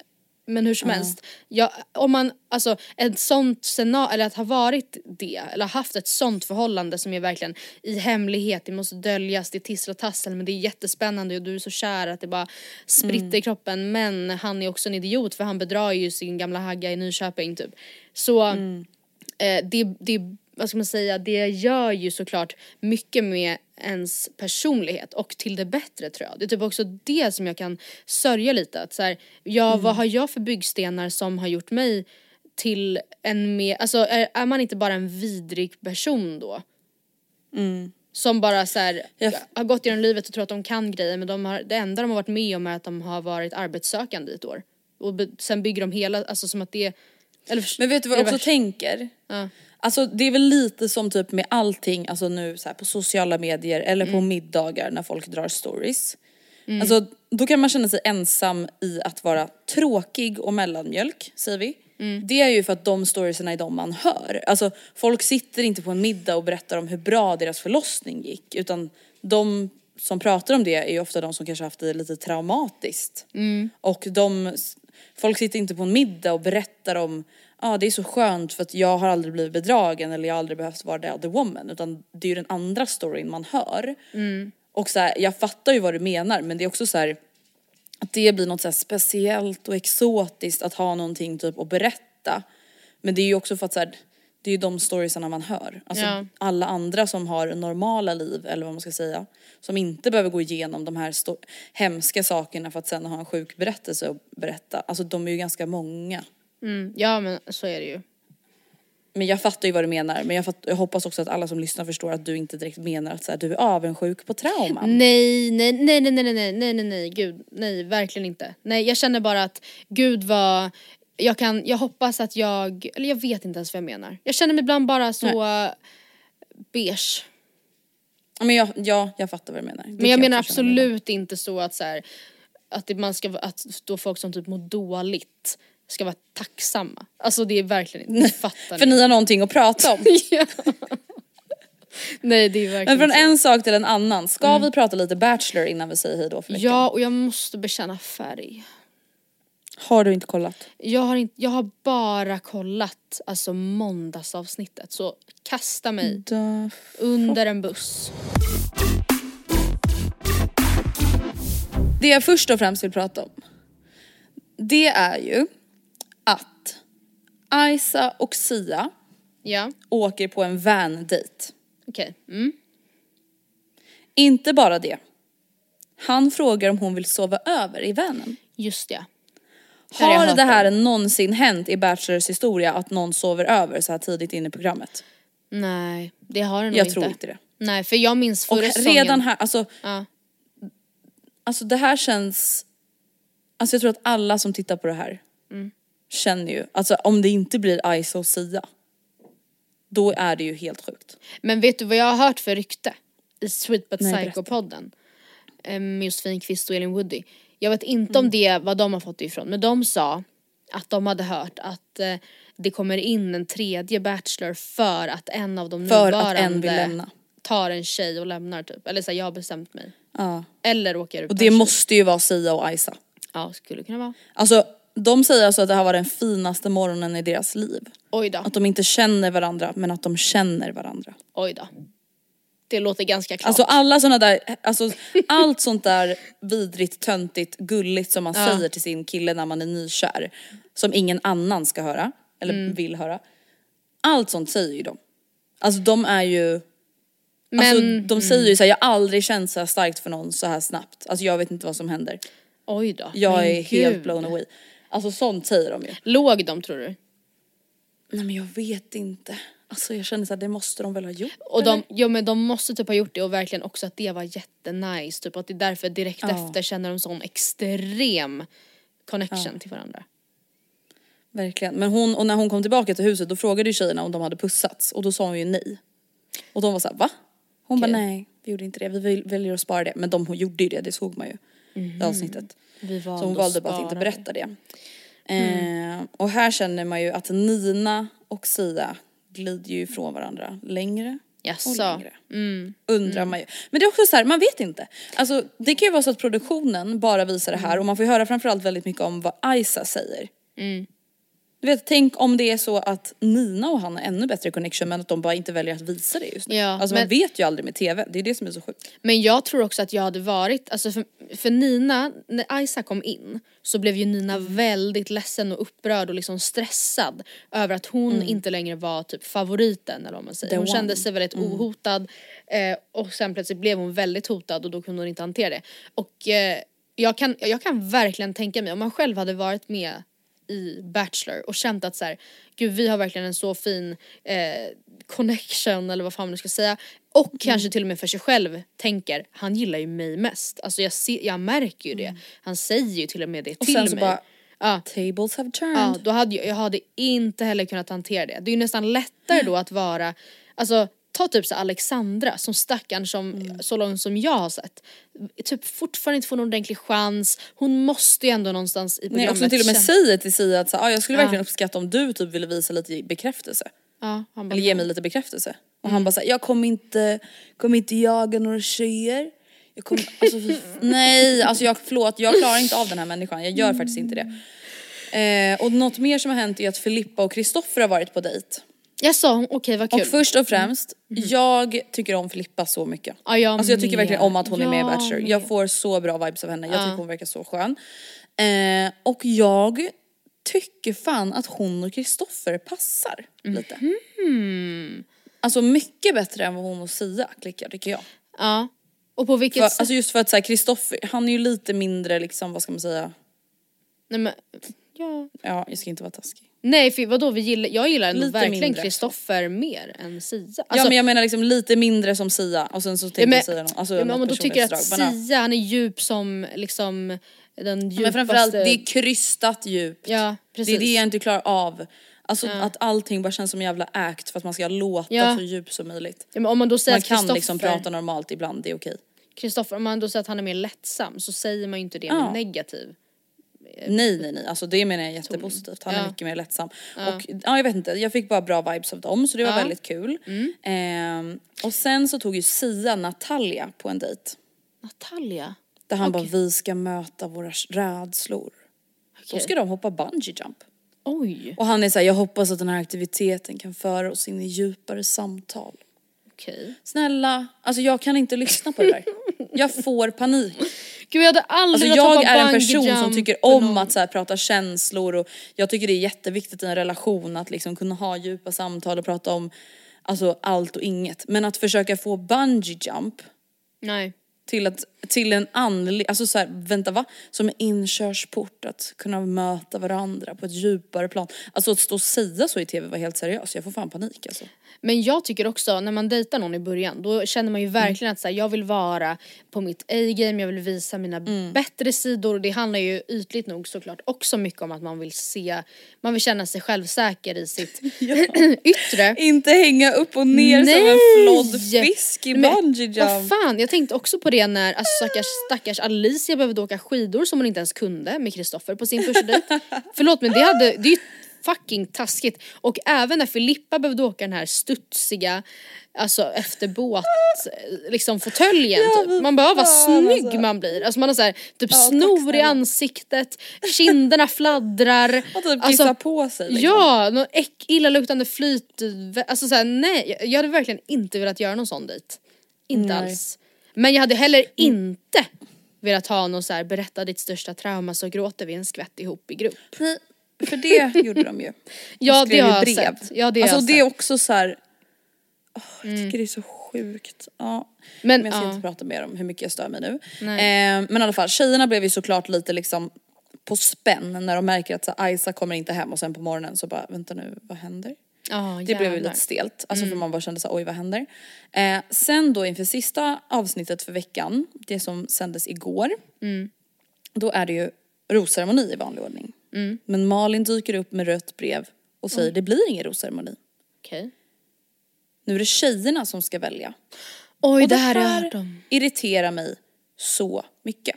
Men hur som helst, ja, om man, alltså ett sånt scenario, eller att ha varit det, eller haft ett sånt förhållande som är verkligen i hemlighet, det måste döljas, det är tissel och tassel men det är jättespännande och du är så kär att det bara spritter i kroppen. Men han är också en idiot för han bedrar ju sin gamla hagga i Nyköping typ. Så eh, det, det, vad ska man säga, det gör ju såklart mycket med ens personlighet och till det bättre tror jag. Det är typ också det som jag kan sörja lite att så här, ja vad har jag för byggstenar som har gjort mig till en mer, alltså är, är man inte bara en vidrig person då? Som bara så här, Jag- har gått genom livet och tror att de kan grejer men de har, det enda de har varit med om är att de har varit arbetssökande i ett år. Och be, sen bygger de hela, alltså som att det eller, Men vet du vad jag också värsta? tänker? Ja. Alltså det är väl lite som typ med allting, alltså nu så här på sociala medier eller på middagar när folk drar stories. Alltså då kan man känna sig ensam i att vara tråkig och mellanmjölk, säger vi. Det är ju för att de storiesarna är de man hör. Alltså folk sitter inte på en middag och berättar om hur bra deras förlossning gick utan de som pratar om det är ju ofta de som kanske haft det lite traumatiskt. Och de, folk sitter inte på en middag och berättar om ja det är så skönt för att jag har aldrig blivit bedragen eller jag har aldrig behövt vara the other woman utan det är ju den andra storyn man hör. Och så här, jag fattar ju vad du menar men det är också så här att det blir något så speciellt och exotiskt att ha någonting typ att berätta. Men det är ju också för att så här, det är ju de storiesarna man hör. Alltså Ja. alla andra som har normala liv eller vad man ska säga. Som inte behöver gå igenom de här hemska sakerna för att sen ha en sjuk berättelse att berätta. Alltså de är ju ganska många. Mm, ja men så är det ju. Men jag fattar ju vad du menar. Men jag, fatt, jag hoppas också att alla som lyssnar förstår att du inte direkt menar att så här, du är avundsjuk på trauman. Nej, nej, nej, nej, nej, nej, nej, nej, nej, gud, nej, verkligen inte. Nej, jag känner bara att gud var, jag kan, jag hoppas att jag, eller jag vet inte ens vad jag menar. Jag känner mig ibland bara så uh, beige. Men jag, ja, jag fattar vad du menar. Det Men kan jag menar absolut inte så att så här, att det, man ska, att då folk som typ mår dåligt ska vara tacksamma. Alltså det är verkligen inte, fattar För ni har någonting att prata om. ja. Nej det är verkligen Men från så. en sak till en annan. Ska vi prata lite Bachelor innan vi säger hejdå för veckan? Ja och jag måste bekänna färg. Har du inte kollat? Jag har, inte, jag har bara kollat alltså måndagsavsnittet så kasta mig under en buss. Det jag först och främst vill prata om. Det är ju att Isa och Sia Ja, åker på en van-date. okej. Mm. Inte bara det. Han frågar om hon vill sova över i vanen. Just det. Här har jag det här om. någonsin hänt i Bachelors historia att någon sover över så här tidigt in i programmet? Nej, det har den nog Jag inte. tror inte det. Nej, för jag minns Och förra säsongen. redan här, alltså, Ja. alltså det här känns, alltså jag tror att alla som tittar på det här Mm. Känner ju, alltså om det inte blir Isa och Sia, då är det ju helt sjukt. Men vet du vad jag har hört för rykte? I Sweet But. Psycho-podden. eh, Med Josefin Kvist och Elin Woody. Jag vet inte Mm. om det vad de har fått det ifrån men de sa att de hade hört att eh, det kommer in en tredje Bachelor för att en av de För att nuvarande en vill lämna. tar en tjej och lämnar typ. Eller så här, jag har bestämt mig. Ja. Eller åker ut Och det måste ju vara Sia och Isa. Ja, skulle kunna vara. Alltså de säger alltså att det här var den finaste morgonen i deras liv. Oj då, Att de inte känner varandra men att de känner varandra. oj då. Det låter ganska klart. Alltså alla såna där, alltså allt sånt där vidrigt, töntigt, gulligt som man säger till sin kille när man är nykär. Som ingen annan ska höra, eller Mm. vill höra. Allt sånt säger ju de. Alltså de är ju, men, alltså de säger ju såhär, jag har aldrig känt så starkt för någon så här snabbt. Alltså jag vet inte vad som händer. oj då. Jag är helt gud. blown away. Alltså sånt säger de ju. Låg de tror du? Nej men jag vet inte. Alltså jag känner såhär, det måste de väl ha gjort Och de, eller? ja men de måste typ ha gjort det och verkligen också att det var jättenice. Typ att det är därför direkt Ja. efter känner de sån extrem connection till varandra. Verkligen. Men hon, och när hon kom tillbaka till huset då frågade ju tjejerna om de hade pussats och då sa hon ju nej. Och de var såhär va? Hon bara Okej. nej, vi gjorde inte det, vi väl- väljer att spara det. Men de hon gjorde ju det, det såg man ju i avsnittet. Vi Så valde hon att valde bara att inte berätta det. Eh, och här känner man ju att Nina och Sia glider ju ifrån varandra längre och Jaså? längre. Undrar man ju. Men det är också så här, man vet inte. Alltså det kan ju vara så att produktionen bara visar det här och man får ju höra framförallt väldigt mycket om vad Isa säger. Du vet, tänk om det är så att Nina och han har ännu bättre connection men att de bara inte väljer att visa det just nu. Ja, alltså men- man vet ju aldrig med TV, det är det som är så sjukt. Men jag tror också att jag hade varit, alltså för, för Nina, när Isa kom in så blev ju Nina Mm. väldigt ledsen och upprörd och liksom stressad över att hon inte längre var typ favoriten eller vad man säger. Mm. The hon kände one. sig väldigt ohotad eh, och sen plötsligt blev hon väldigt hotad och då kunde hon inte hantera det. Och eh, jag, kan, jag kan verkligen tänka mig om man själv hade varit med i Bachelor och känt att så här, gud vi har verkligen en så fin eh, connection eller vad fan man ska säga. Och Mm. kanske till och med för sig själv tänker, han gillar ju mig mest. Alltså jag, ser, jag märker ju det. Han säger ju till och med det Mm. Och till mig. bara, ja. tables have turned. Ja, då hade jag, jag hade inte heller kunnat hantera det. Det är ju nästan lättare då att vara, alltså ta typ så Alexandra som stackaren som, Mm. så långt som jag har sett, typ fortfarande inte får någon ordentlig chans. Hon måste ju ändå någonstans i Nej, programmet också till och med säger till Sia att så, ah, jag skulle Ja. verkligen uppskatta om du typ ville visa lite bekräftelse. Ja, bara, Eller ge mig lite bekräftelse. Och Mm. han bara såhär, jag kommer inte, kommer inte jaga några tjejer. Jag kommer, alltså, nej, alltså jag, förlåt, jag klarar inte av den här människan, jag gör faktiskt inte det. Eh, och något mer som har hänt är att Filippa och Kristoffer har varit på dejt. Jag sa okej vad kul. Och först och främst, jag tycker om Filippa så mycket. Ja, jag alltså jag tycker med. verkligen om att hon är med i Jag Bachelor. Jag med. får så bra vibes av henne, jag tycker hon verkar så skön. Eh, och jag tycker fan att hon och Kristoffer passar lite. Mhm. Alltså mycket bättre än vad hon och Sia klickar tycker jag. Ja. Och på vilket För, sätt? alltså just för att Kristoffer, han är ju lite mindre liksom, vad ska man säga, Nej men, ja. ja jag ska inte vara taskig. Nej för vadå, vi gillar, jag gillar ändå Lite verkligen. Kristoffer mer än Sia. ja Alltså, men jag menar liksom lite mindre som Sia och sen så tänkte men- jag säga någon, alltså ja, men om något man då tycker att men ja. Sia, han är djup som liksom den djupaste... Men framförallt det är krystat djupt. Ja, det är precis. det jag inte klarar av. Alltså att allting bara känns som en jävla act för att man ska låta Ja. så djupt som möjligt. Ja, men om man då säger Man kan liksom prata normalt ibland, det är okej. Kristoffer, om man då säger att han är mer lättsam så säger man ju inte det Ja. med negativ. Nej nej nej, alltså det menar jag är jättepositivt. Han är Ja. mycket mer lättsam. Och ja jag vet inte, jag fick bara bra vibes av dem så det var Ja. Mm. väldigt kul. Ehm, och sen så tog ju Sia Natalia på en dejt. Natalia? Där han Okej. bara, vi ska möta våra rädslor. Då ska de hoppa bungee jump. Oj, Och han är såhär, jag hoppas att den här aktiviteten kan föra oss in i djupare samtal. okej. Snälla, alltså jag kan inte lyssna på det där. Jag får panik. Gud jag hade aldrig Alltså jag är en person som tycker om att så här, prata känslor och jag tycker det är jätteviktigt i en relation att liksom kunna ha djupa samtal och prata om alltså, allt och inget. Men att försöka få bungee jump Nej. till att till en andlig, alltså så här, vänta va? Som en inkörsport att kunna möta varandra på ett djupare plan. Alltså att stå och säga så i tv var helt seriöst, jag får fan panik alltså. Men jag tycker också när man dejtar någon i början då känner man ju verkligen Mm. att så här, jag vill vara på mitt A-game, jag vill visa mina Mm. bättre sidor. Det handlar ju ytligt nog såklart också mycket om att man vill se, man vill känna sig självsäker i sitt yttre. Inte hänga upp och ner som en flodd fisk i bungee Vad fan, jag tänkte också på det när alltså, stackars, stackars Alicia behövde åka skidor som hon inte ens kunde med Kristoffer på sin första dejt. Förlåt men det, hade, det är ju fucking taskigt. Och även när Filippa behövde åka den här studsiga, alltså efter båt, liksom fåtöljen typ. Man bara, vad snygg alltså. man blir. Alltså man har så här, typ Ja, snor i ansiktet, kinderna fladdrar. Och typ Alltså, på sig liksom. Ja, någon äck, illaluktande flyt. Alltså såhär nej, jag- hade verkligen inte velat göra någon sån dejt. Inte Nej. Alls. Men jag hade heller inte velat ha någon så här berätta ditt största trauma så gråter vi en skvätt ihop i grupp. Nej, för det gjorde de ju. Ja, det har ju jag brev. sett. Ja, det har alltså jag det är också så här. åh, jag tycker det är så sjukt. Ja. Men, Men jag ska ja. inte prata mer om hur mycket jag stör mig nu. Eh, men i alla fall, tjejerna blev ju såklart lite liksom på spänn när de märker att så Isa kommer inte hem och sen på morgonen så bara vänta nu, vad händer? Ja, Det blev lite stelt, alltså Mm. för man bara kände så här, oj vad händer? Eh, sen då inför sista avsnittet för veckan, det som sändes igår, Mm. då är det ju rosceremoni i vanlig ordning. Mm. Men Malin dyker upp med rött brev och säger det blir ingen rosceremoni. Okej. Nu är det tjejerna som ska välja. Oj, Och där är de. irriterar mig så mycket.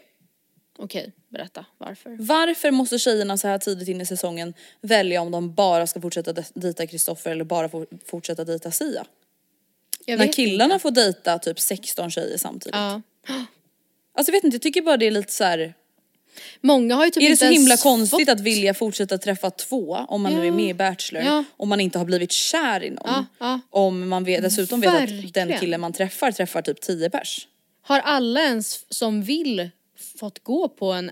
Okej, berätta varför. Varför måste tjejerna så här tidigt in i säsongen välja om de bara ska fortsätta de- dejta Kristoffer eller bara fortsätta dejta Sia? När killarna inte. får dejta typ 16 tjejer samtidigt. Ja. Alltså jag vet inte, jag tycker bara det är lite så här. Många har ju typ Är det så himla konstigt fått... att vilja fortsätta träffa två om man nu är med i Bachelor? Ja. Om man inte har blivit kär i någon. Ja, ja. Om man vet, dessutom vet att den Verkligen. killen man träffar träffar typ 10 pers. Har alla ens som vill fått gå på en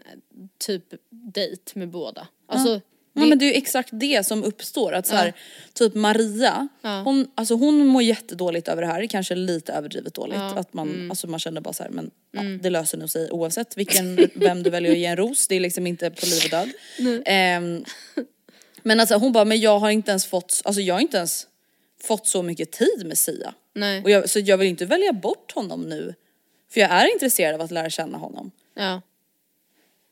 typ dejt med båda? Alltså, Ja men det är ju exakt det som uppstår. Att så här, typ Maria, hon, alltså hon mår jättedåligt över det här, kanske lite överdrivet dåligt. Att man, alltså man känner bara så här, men ja, det löser nog sig oavsett vilken, vem du väljer att ge en ros. Det är liksom inte på liv och död. Ehm, men alltså hon bara, men jag har inte ens fått, alltså jag har inte ens fått så mycket tid med Sia. Nej. Och jag, så jag vill inte välja bort honom nu. För jag är intresserad av att lära känna honom. Ja.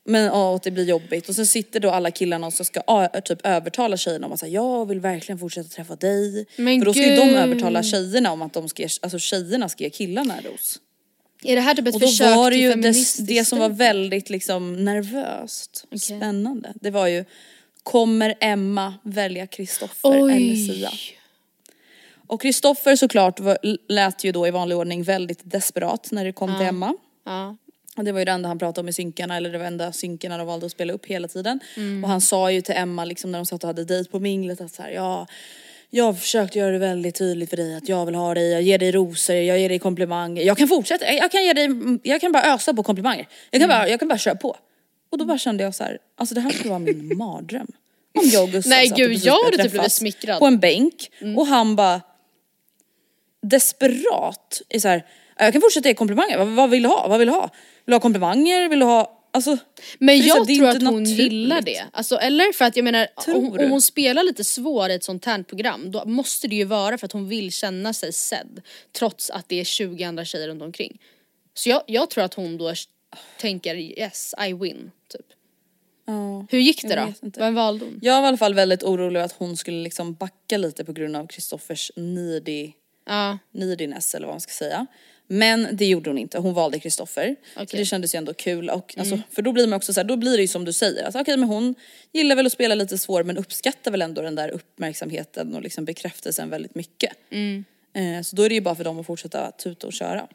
Men ja, att det blir jobbigt. Och sen sitter då alla killarna och så ska ö, typ övertala tjejerna om att säga jag vill verkligen fortsätta träffa dig. Men För då ska ju de gud. övertala tjejerna om att de ska, ge- alltså tjejerna ska ge killarna en ros. Är det här typ ett Och då försök var det till ju det, feministiskt det som var väldigt liksom nervöst, spännande. Det var ju, kommer Emma välja Kristoffer eller Sia? Och Kristoffer såklart var, lät ju då i vanlig ordning väldigt desperat när det kom till Emma. Ja. Och det var ju det enda han pratade om i synkarna, eller det var enda synkarna de valde att spela upp hela tiden. Mm. Och han sa ju till Emma liksom när de satt och hade dejt på minglet att så här, ja, jag har försökt göra det väldigt tydligt för dig att jag vill ha dig, jag ger dig rosor, jag ger dig komplimanger. Jag kan fortsätta, jag kan ge dig, jag kan bara ösa på komplimanger. Jag kan, bara, jag kan bara köra på. Och då bara kände jag så här, alltså det här skulle vara min mardröm. Om jag och Gustav Nej, satt gud, jag hade typ blivit smickrad. På en bänk och han bara desperat är så här, jag kan fortsätta ge komplimanger, vad, vad vill du ha? Vad vill du ha? Vill du ha komplimanger? Vill du ha, alltså. Men jag är tror att hon gillar det. Alltså, eller för att jag menar, om, om hon spelar lite svår i ett sånt här program då måste det ju vara för att hon vill känna sig sedd. Trots att det är 20 andra tjejer runt omkring. Så jag, jag tror att hon då tänker yes, I win. Typ. Ja. Hur gick det då? Vem valde hon? Jag var i alla fall väldigt orolig att hon skulle liksom backa lite på grund av Kristoffers needy, Ja, neediness eller vad man ska säga. Men det gjorde hon inte, hon valde Kristoffer. Så Okej. det kändes ju ändå kul och alltså, för då blir man också så här, då blir det ju som du säger, alltså, okej men hon gillar väl att spela lite svår men uppskattar väl ändå den där uppmärksamheten och liksom bekräftelsen väldigt mycket. Eh, så då är det ju bara för dem att fortsätta tuta och köra.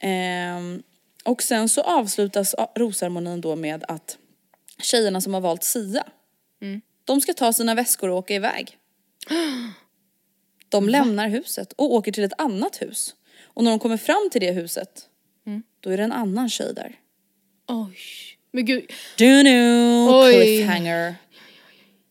Ehm, och sen så avslutas rosceremonin då med att tjejerna som har valt Sia, de ska ta sina väskor och åka iväg. De lämnar huset och åker till ett annat hus. Och när de kommer fram till det huset, då är det en annan tjej där. oj. Men gud, Du nu, cliffhanger.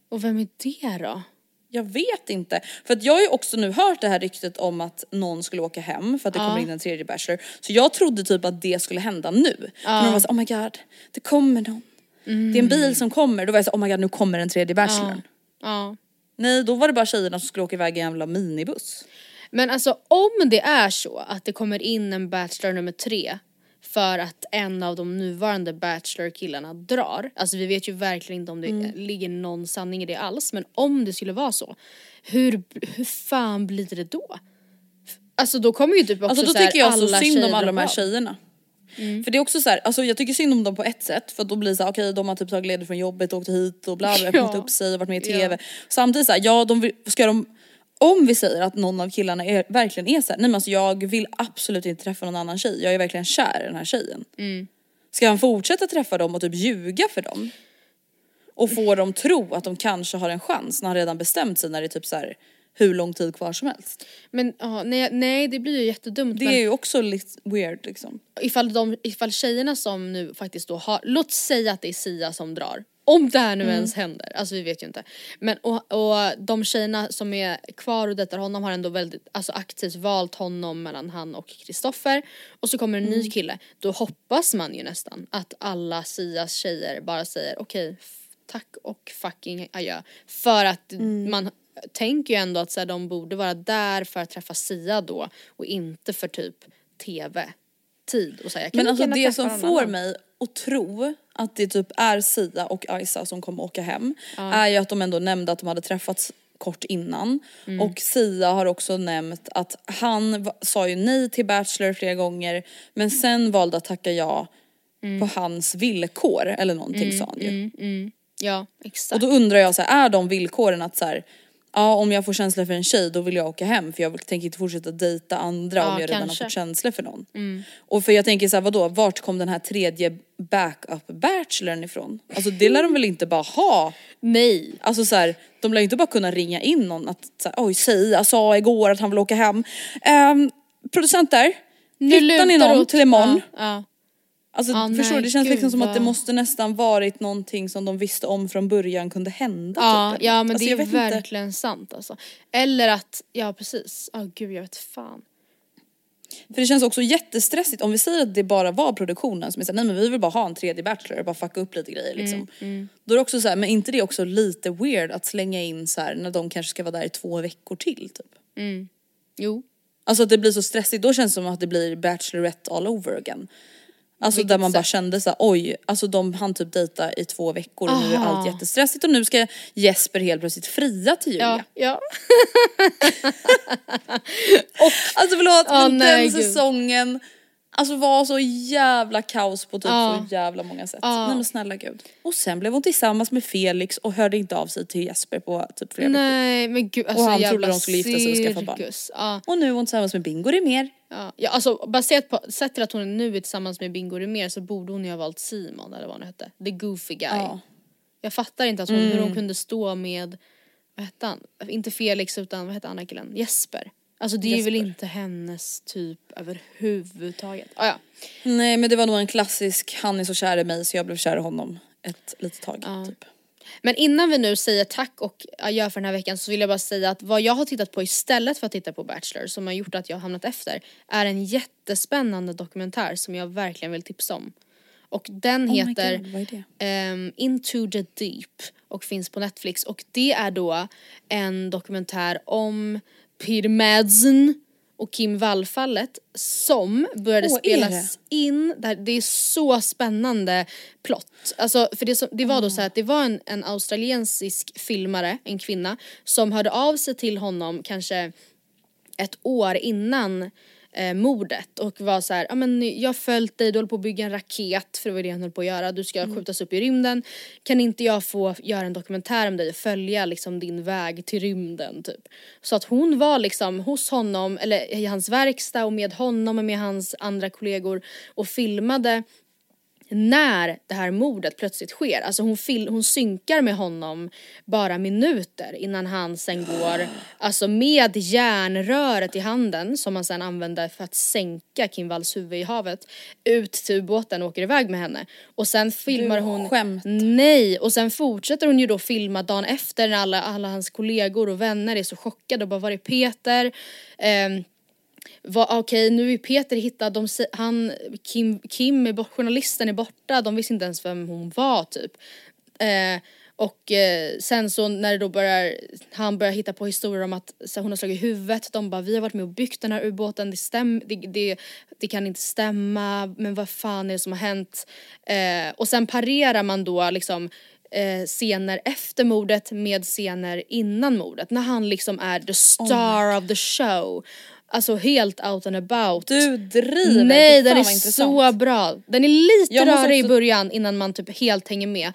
och vem är det då? Jag vet inte. För att jag har ju också nu hört det här ryktet om att någon skulle åka hem för att det kommer in en tredje bachelor. Så jag trodde typ att det skulle hända nu. För någon var så, oh my god, det kommer någon. Det är en bil som kommer. Då var jag så, oh my god nu kommer den tredje bachelorn. Ja. Nej då var det bara tjejerna som skulle åka iväg i en jävla minibuss. Men alltså om det är så att det kommer in en bachelor nummer tre för att en av de nuvarande bachelor-killarna drar. Alltså vi vet ju verkligen inte om det Mm. ligger någon sanning i det alls men om det skulle vara så. Hur, hur fan blir det då? Alltså då kommer ju typ också Alltså då tycker jag så synd om alla de här tjejerna. För det är också så här, alltså jag tycker synd om dem på ett sätt för då blir det så här, okej de har typ tagit ledigt från jobbet, åkt hit och bla bla, Ja. öppnat upp sig och varit med i Ja. TV. Samtidigt så här, ja de vill, ska de, om vi säger att någon av killarna är, verkligen är så här, nej men alltså jag vill absolut inte träffa någon annan tjej, jag är verkligen kär i den här tjejen. Ska han fortsätta träffa dem och typ ljuga för dem? Och få dem tro att de kanske har en chans när han redan bestämt sig när det är typ så här hur lång tid kvar som helst. Men ja, nej, nej det blir ju jättedumt. Det men är ju också lite weird liksom. ifall, de, ifall tjejerna som nu faktiskt då har, låt säga att det är Sia som drar. Om det här nu Mm. ens händer, alltså vi vet ju inte. Men och, och de tjejerna som är kvar och dejtar honom har ändå väldigt alltså aktivt valt honom mellan han och Kristoffer. Och så kommer en Mm. ny kille, då hoppas man ju nästan att alla Sias tjejer bara säger okej, f- tack och fucking adjö. För att Mm. man tänker ju ändå att så här, de borde vara där för att träffa Sia då och inte för typ TV tid och säga Men alltså det som får mig att tro att det typ är Sia och Isa som kommer åka hem är ju att de ändå nämnde att de hade träffats kort innan. Och Sia har också nämnt att han sa ju nej till Bachelor flera gånger men sen valde att tacka ja på hans villkor eller någonting sa han ju. Ja exakt. Och då undrar jag så här, är de villkoren att så här, ja om jag får känslor för en tjej då vill jag åka hem för jag tänker inte fortsätta dejta andra Ja, om jag redan har kanske. fått känslor för någon. Och för jag tänker så här, vadå, vart kom den här tredje backup bachelorn ifrån? Alltså det lär de väl inte bara ha? Nej. Alltså så här, de lär ju inte bara kunna ringa in någon att så här, oj Sia sa igår att han vill åka hem. Um, producenter, hittar ni någon åt- till imorgon? Ja, ja. Alltså Ja, förstår du, nej, det känns liksom gud, som att det måste nästan varit någonting som de visste om från början kunde hända. Ja, typ, ja men Alltså, det är vet inte. verkligen sant alltså. Eller att, ja precis, ja gud jag vet fan. För det känns också jättestressigt om vi säger att det bara var produktionen som är såhär, nej men vi vill bara ha en tredje bachelor och bara fucka upp lite grejer liksom. Mm, Då är det också så här, men inte det också lite weird att slänga in så här när de kanske ska vara där i två veckor till typ. Jo. Alltså att det blir så stressigt, då känns det som att det blir Bachelorette all over again. Alltså där man bara kände så här, oj, alltså de hann typ dejta i två veckor och nu är allt jättestressigt och nu ska Jesper helt plötsligt fria till Julia. Ja, ja. Alltså förlåt Åh, men nej, den gud. säsongen Alltså var så jävla kaos på typ Ja. så jävla många sätt. Ja. Nej men snälla gud. Och sen blev hon tillsammans med Felix och hörde inte av sig till Jesper på typ flera veckor. Nej men gud alltså Och han jävla trodde de skulle gifta sig och skaffa barn. Ja, Och nu är hon tillsammans med Bingo Rimér. Ja. ja alltså baserat på, sett till att hon nu är tillsammans med Bingo Rimér så borde hon ju ha valt Simon eller vad han hette. The goofy guy. Ja. Jag fattar inte att hon, hur hon kunde stå med, vad hette han? Inte Felix utan vad hette andra killen? Jesper. Alltså det är väl Jesper. inte hennes typ överhuvudtaget. Ah, ja. Nej men det var nog en klassisk, han är så kär i mig så jag blev kär i honom ett litet tag. Ja. Typ. Men innan vi nu säger tack och adjö för den här veckan så vill jag bara säga att vad jag har tittat på istället för att titta på Bachelor som har gjort att jag har hamnat efter är en jättespännande dokumentär som jag verkligen vill tipsa om. Och den Oh heter God, ehm, Into the Deep och finns på Netflix. Och det är då en dokumentär om Madsen och Kim Wall-fallet som började Åh, spelas in, det, här, det är så spännande plott. Alltså för det, som, det var då så här att det var en, en australiensisk filmare, en kvinna, som hörde av sig till honom kanske ett år innan eh, mordet och var så här, ja men jag har följt dig, du håller på att bygga en raket för det var det han höll på att göra, du ska skjutas upp i rymden. Kan inte jag få göra en dokumentär om dig och följa liksom din väg till rymden typ. Så att hon var liksom hos honom, eller i hans verkstad och med honom och med hans andra kollegor och filmade när det här mordet plötsligt sker. Alltså hon, fil- hon synkar med honom bara minuter innan han sen går, alltså med järnröret i handen som han sen använder för att sänka Kim Walls huvud i havet ut till ubåten och åker iväg med henne. Och sen filmar hon... skämt. Nej, och sen fortsätter hon ju då filma dagen efter när alla, alla hans kollegor och vänner är så chockade och bara var är Peter? Ehm, Okej, nu är Peter hittad, de, han, Kim, Kim är bort, journalisten är borta, de visste inte ens vem hon var typ. Eh, och eh, sen så när det då börjar, han börjar hitta på historier om att så hon har slagit huvudet, de bara vi har varit med och byggt den här ubåten, det, stäm, det, det, det kan inte stämma, men vad fan är det som har hänt? Eh, och sen parerar man då liksom eh, scener efter mordet med scener innan mordet, när han liksom är the star of the show. Alltså helt out and about. Du driver! Nej den är så bra. Den är lite rörig i också- början innan man typ helt hänger med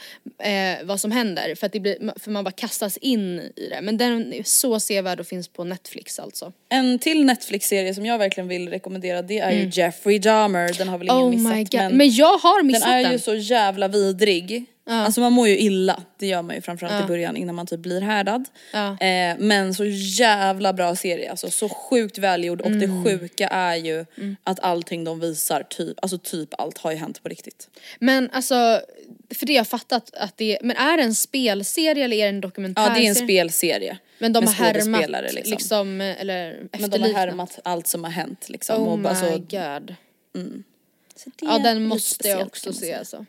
eh, vad som händer. För att det blir, för man bara kastas in i det. Men den är så sevärd och finns på Netflix alltså. En till Netflix-serie som jag verkligen vill rekommendera det är ju Jeffrey Dahmer, den har väl ingen Oh missat men, Men, jag har den missat är den. ju så jävla vidrig. Alltså man mår ju illa, det gör man ju framförallt i början innan man typ blir härdad. Ja. Eh, men så jävla bra serie, alltså så sjukt välgjord och Mm. det sjuka är ju att allting de visar, typ, alltså typ allt har ju hänt på riktigt. Men alltså, för det har jag fattat att det men är det en spelserie eller är det en Ja dokumentärserie? det är en spelserie. Men de har härmat liksom. liksom. eller Men de har efterliknat. härmat allt som har hänt liksom. Oh och my bara så, god. det Ja den måste jag också se alltså.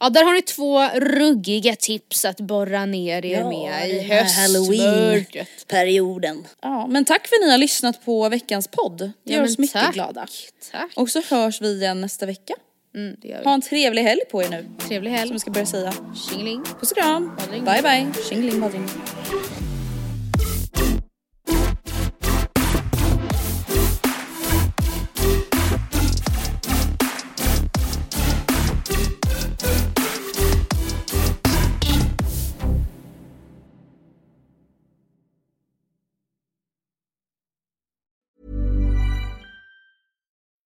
Ja där har ni två ruggiga tips att borra ner er med i höstmörkret. perioden. Ja, men tack för att ni har lyssnat på veckans podd. Det Ja, gör oss mycket tack. glada. Tack. Och så hörs vi igen nästa vecka. Mm. Ha en trevlig helg på er nu. Trevlig Som helg. vi ska börja säga. Tjingeling. Puss och kram. Badring. Bye bye. Tjingeling badring.